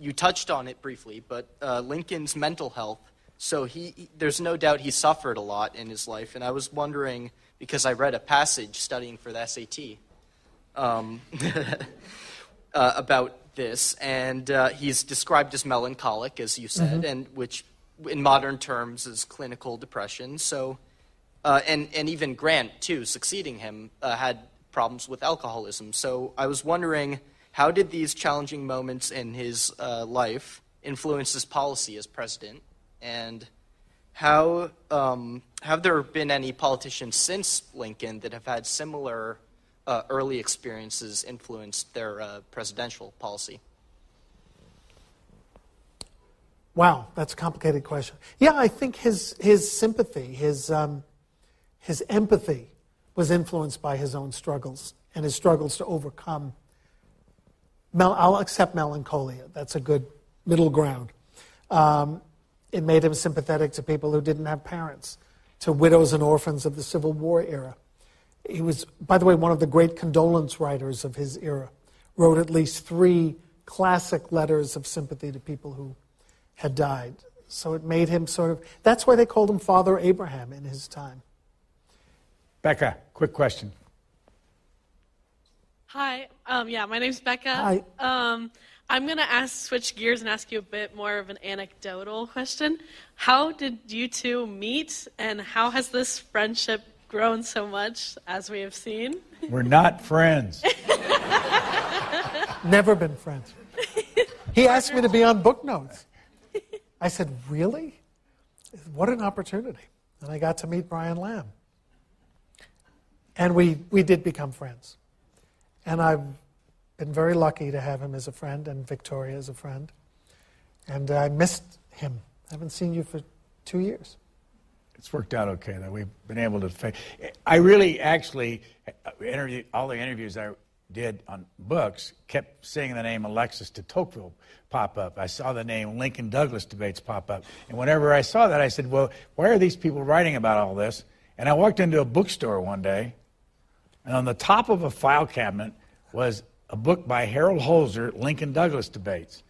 S12: you touched on it briefly, but uh, Lincoln's mental health. So he, he- there's no doubt he suffered a lot in his life, and I was wondering because I read a passage studying for the SAT um, uh, about this, and uh, he's described as melancholic, as you said,
S22: Mhm.
S12: and which in modern terms is clinical depression. So, uh, and and even Grant too, succeeding him, uh, had problems with alcoholism. So I was wondering, how did these challenging moments in his uh, life influence his policy as president, and how um, have there been any politicians since Lincoln that have had similar uh, early experiences influenced their uh, presidential policy?
S2: Wow, that's a complicated question. Yeah, I think his, his sympathy, his, um, his empathy was influenced by his own struggles and his struggles to overcome. Mel- I'll accept melancholia. That's a good middle ground. Um, it made him sympathetic to people who didn't have parents, to widows and orphans of the Civil War era. He was, by the way, one of the great condolence writers of his era. Wrote at least three classic letters of sympathy to people who had died. So it made him sort of, that's why they called him Father Abraham in his time.
S1: Becca, quick question.
S22: Hi. Um, yeah, my name's Becca.
S2: Hi.
S22: Um, I'm going to ask switch gears and ask you a bit more of an anecdotal question. How did you two meet, and how has this friendship grown so much, as we have seen?
S1: We're not friends.
S2: Never been friends. He asked me to be on Booknotes. I said, Really? What an opportunity. And I got to meet Brian Lamb. And we, we did become friends. And I've been very lucky to have him as a friend and Victoria as a friend. And I missed him. I haven't seen you for two years.
S1: It's worked out okay that We've been able to. I really actually uh, all the interviews I did on books kept seeing the name Alexis de Tocqueville pop up. I saw the name Lincoln Douglas debates pop up, and whenever I saw that, I said, "Well, why are these people writing about all this?" And I walked into a bookstore one day, and on the top of a file cabinet was a book by Harold Holzer, Lincoln Douglas debates.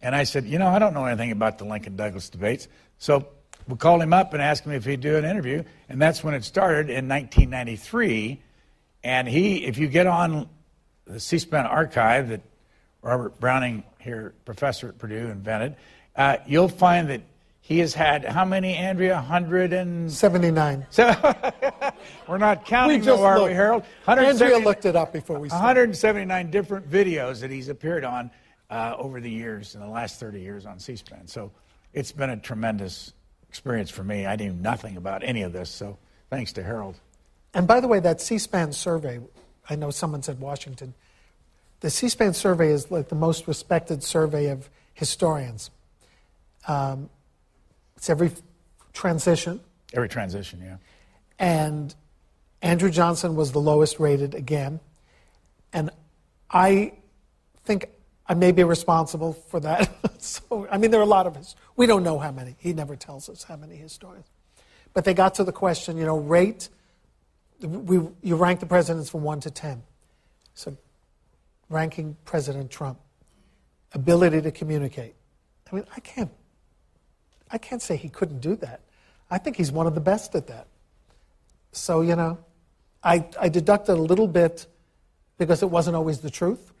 S1: And I said, you know, I don't know anything about the Lincoln Douglas debates. So we called him up and asked him if he'd do an interview. And that's when it started in 1993. And he, if you get on the C SPAN archive that Robert Browning here, professor at Purdue, invented, uh, you'll find that he has had how many, Andrea? 179. We're not counting,
S2: We
S1: though, are we. Harold?
S2: Andrea looked it up before we started.
S1: 179 different videos that he's appeared on uh, over the years, in the last 30 years on C SPAN. So it's been a tremendous experience for me. I knew nothing about any of this, so thanks to Harold.
S2: And by the way, that C SPAN survey, I know someone said Washington. The C SPAN survey is like the most respected survey of historians. Um, it's every transition.
S1: Every transition, yeah.
S2: And Andrew Johnson was the lowest rated again. And I think I may be responsible for that. so, I mean, there are a lot of us. We don't know how many. He never tells us how many historians. But they got to the question, you know, rate. We, you rank the presidents from 1 to 10. So, ranking President Trump, ability to communicate. I mean, I can't, I can't say he couldn't do that. I think he's one of the best at that. So, you know, I, I deducted a little bit because it wasn't always the truth.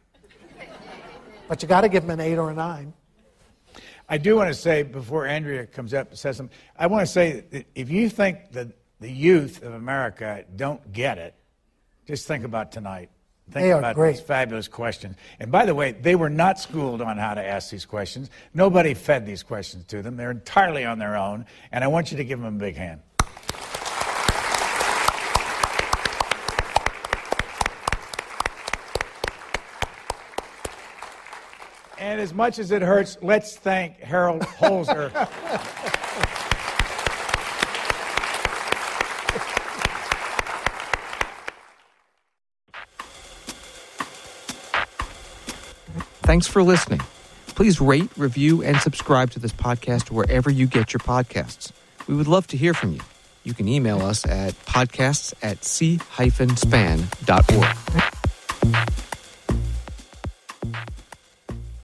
S2: But you got to give them an eight or a nine.
S1: I do want to say before Andrea comes up and says something, I want to say that if you think that the youth of America don't get it, just think about tonight. Think
S2: They are
S1: about
S2: great.
S1: these fabulous questions. And by the way, they were not schooled on how to ask these questions. Nobody fed these questions to them. They're entirely on their own. And I want you to give them a big hand. And as much as it hurts, let's thank Harold Holzer.
S23: Thanks for listening. Please rate, review, and subscribe to this podcast wherever you get your podcasts. We would love to hear from you. You can email us at podcasts at c-span.org.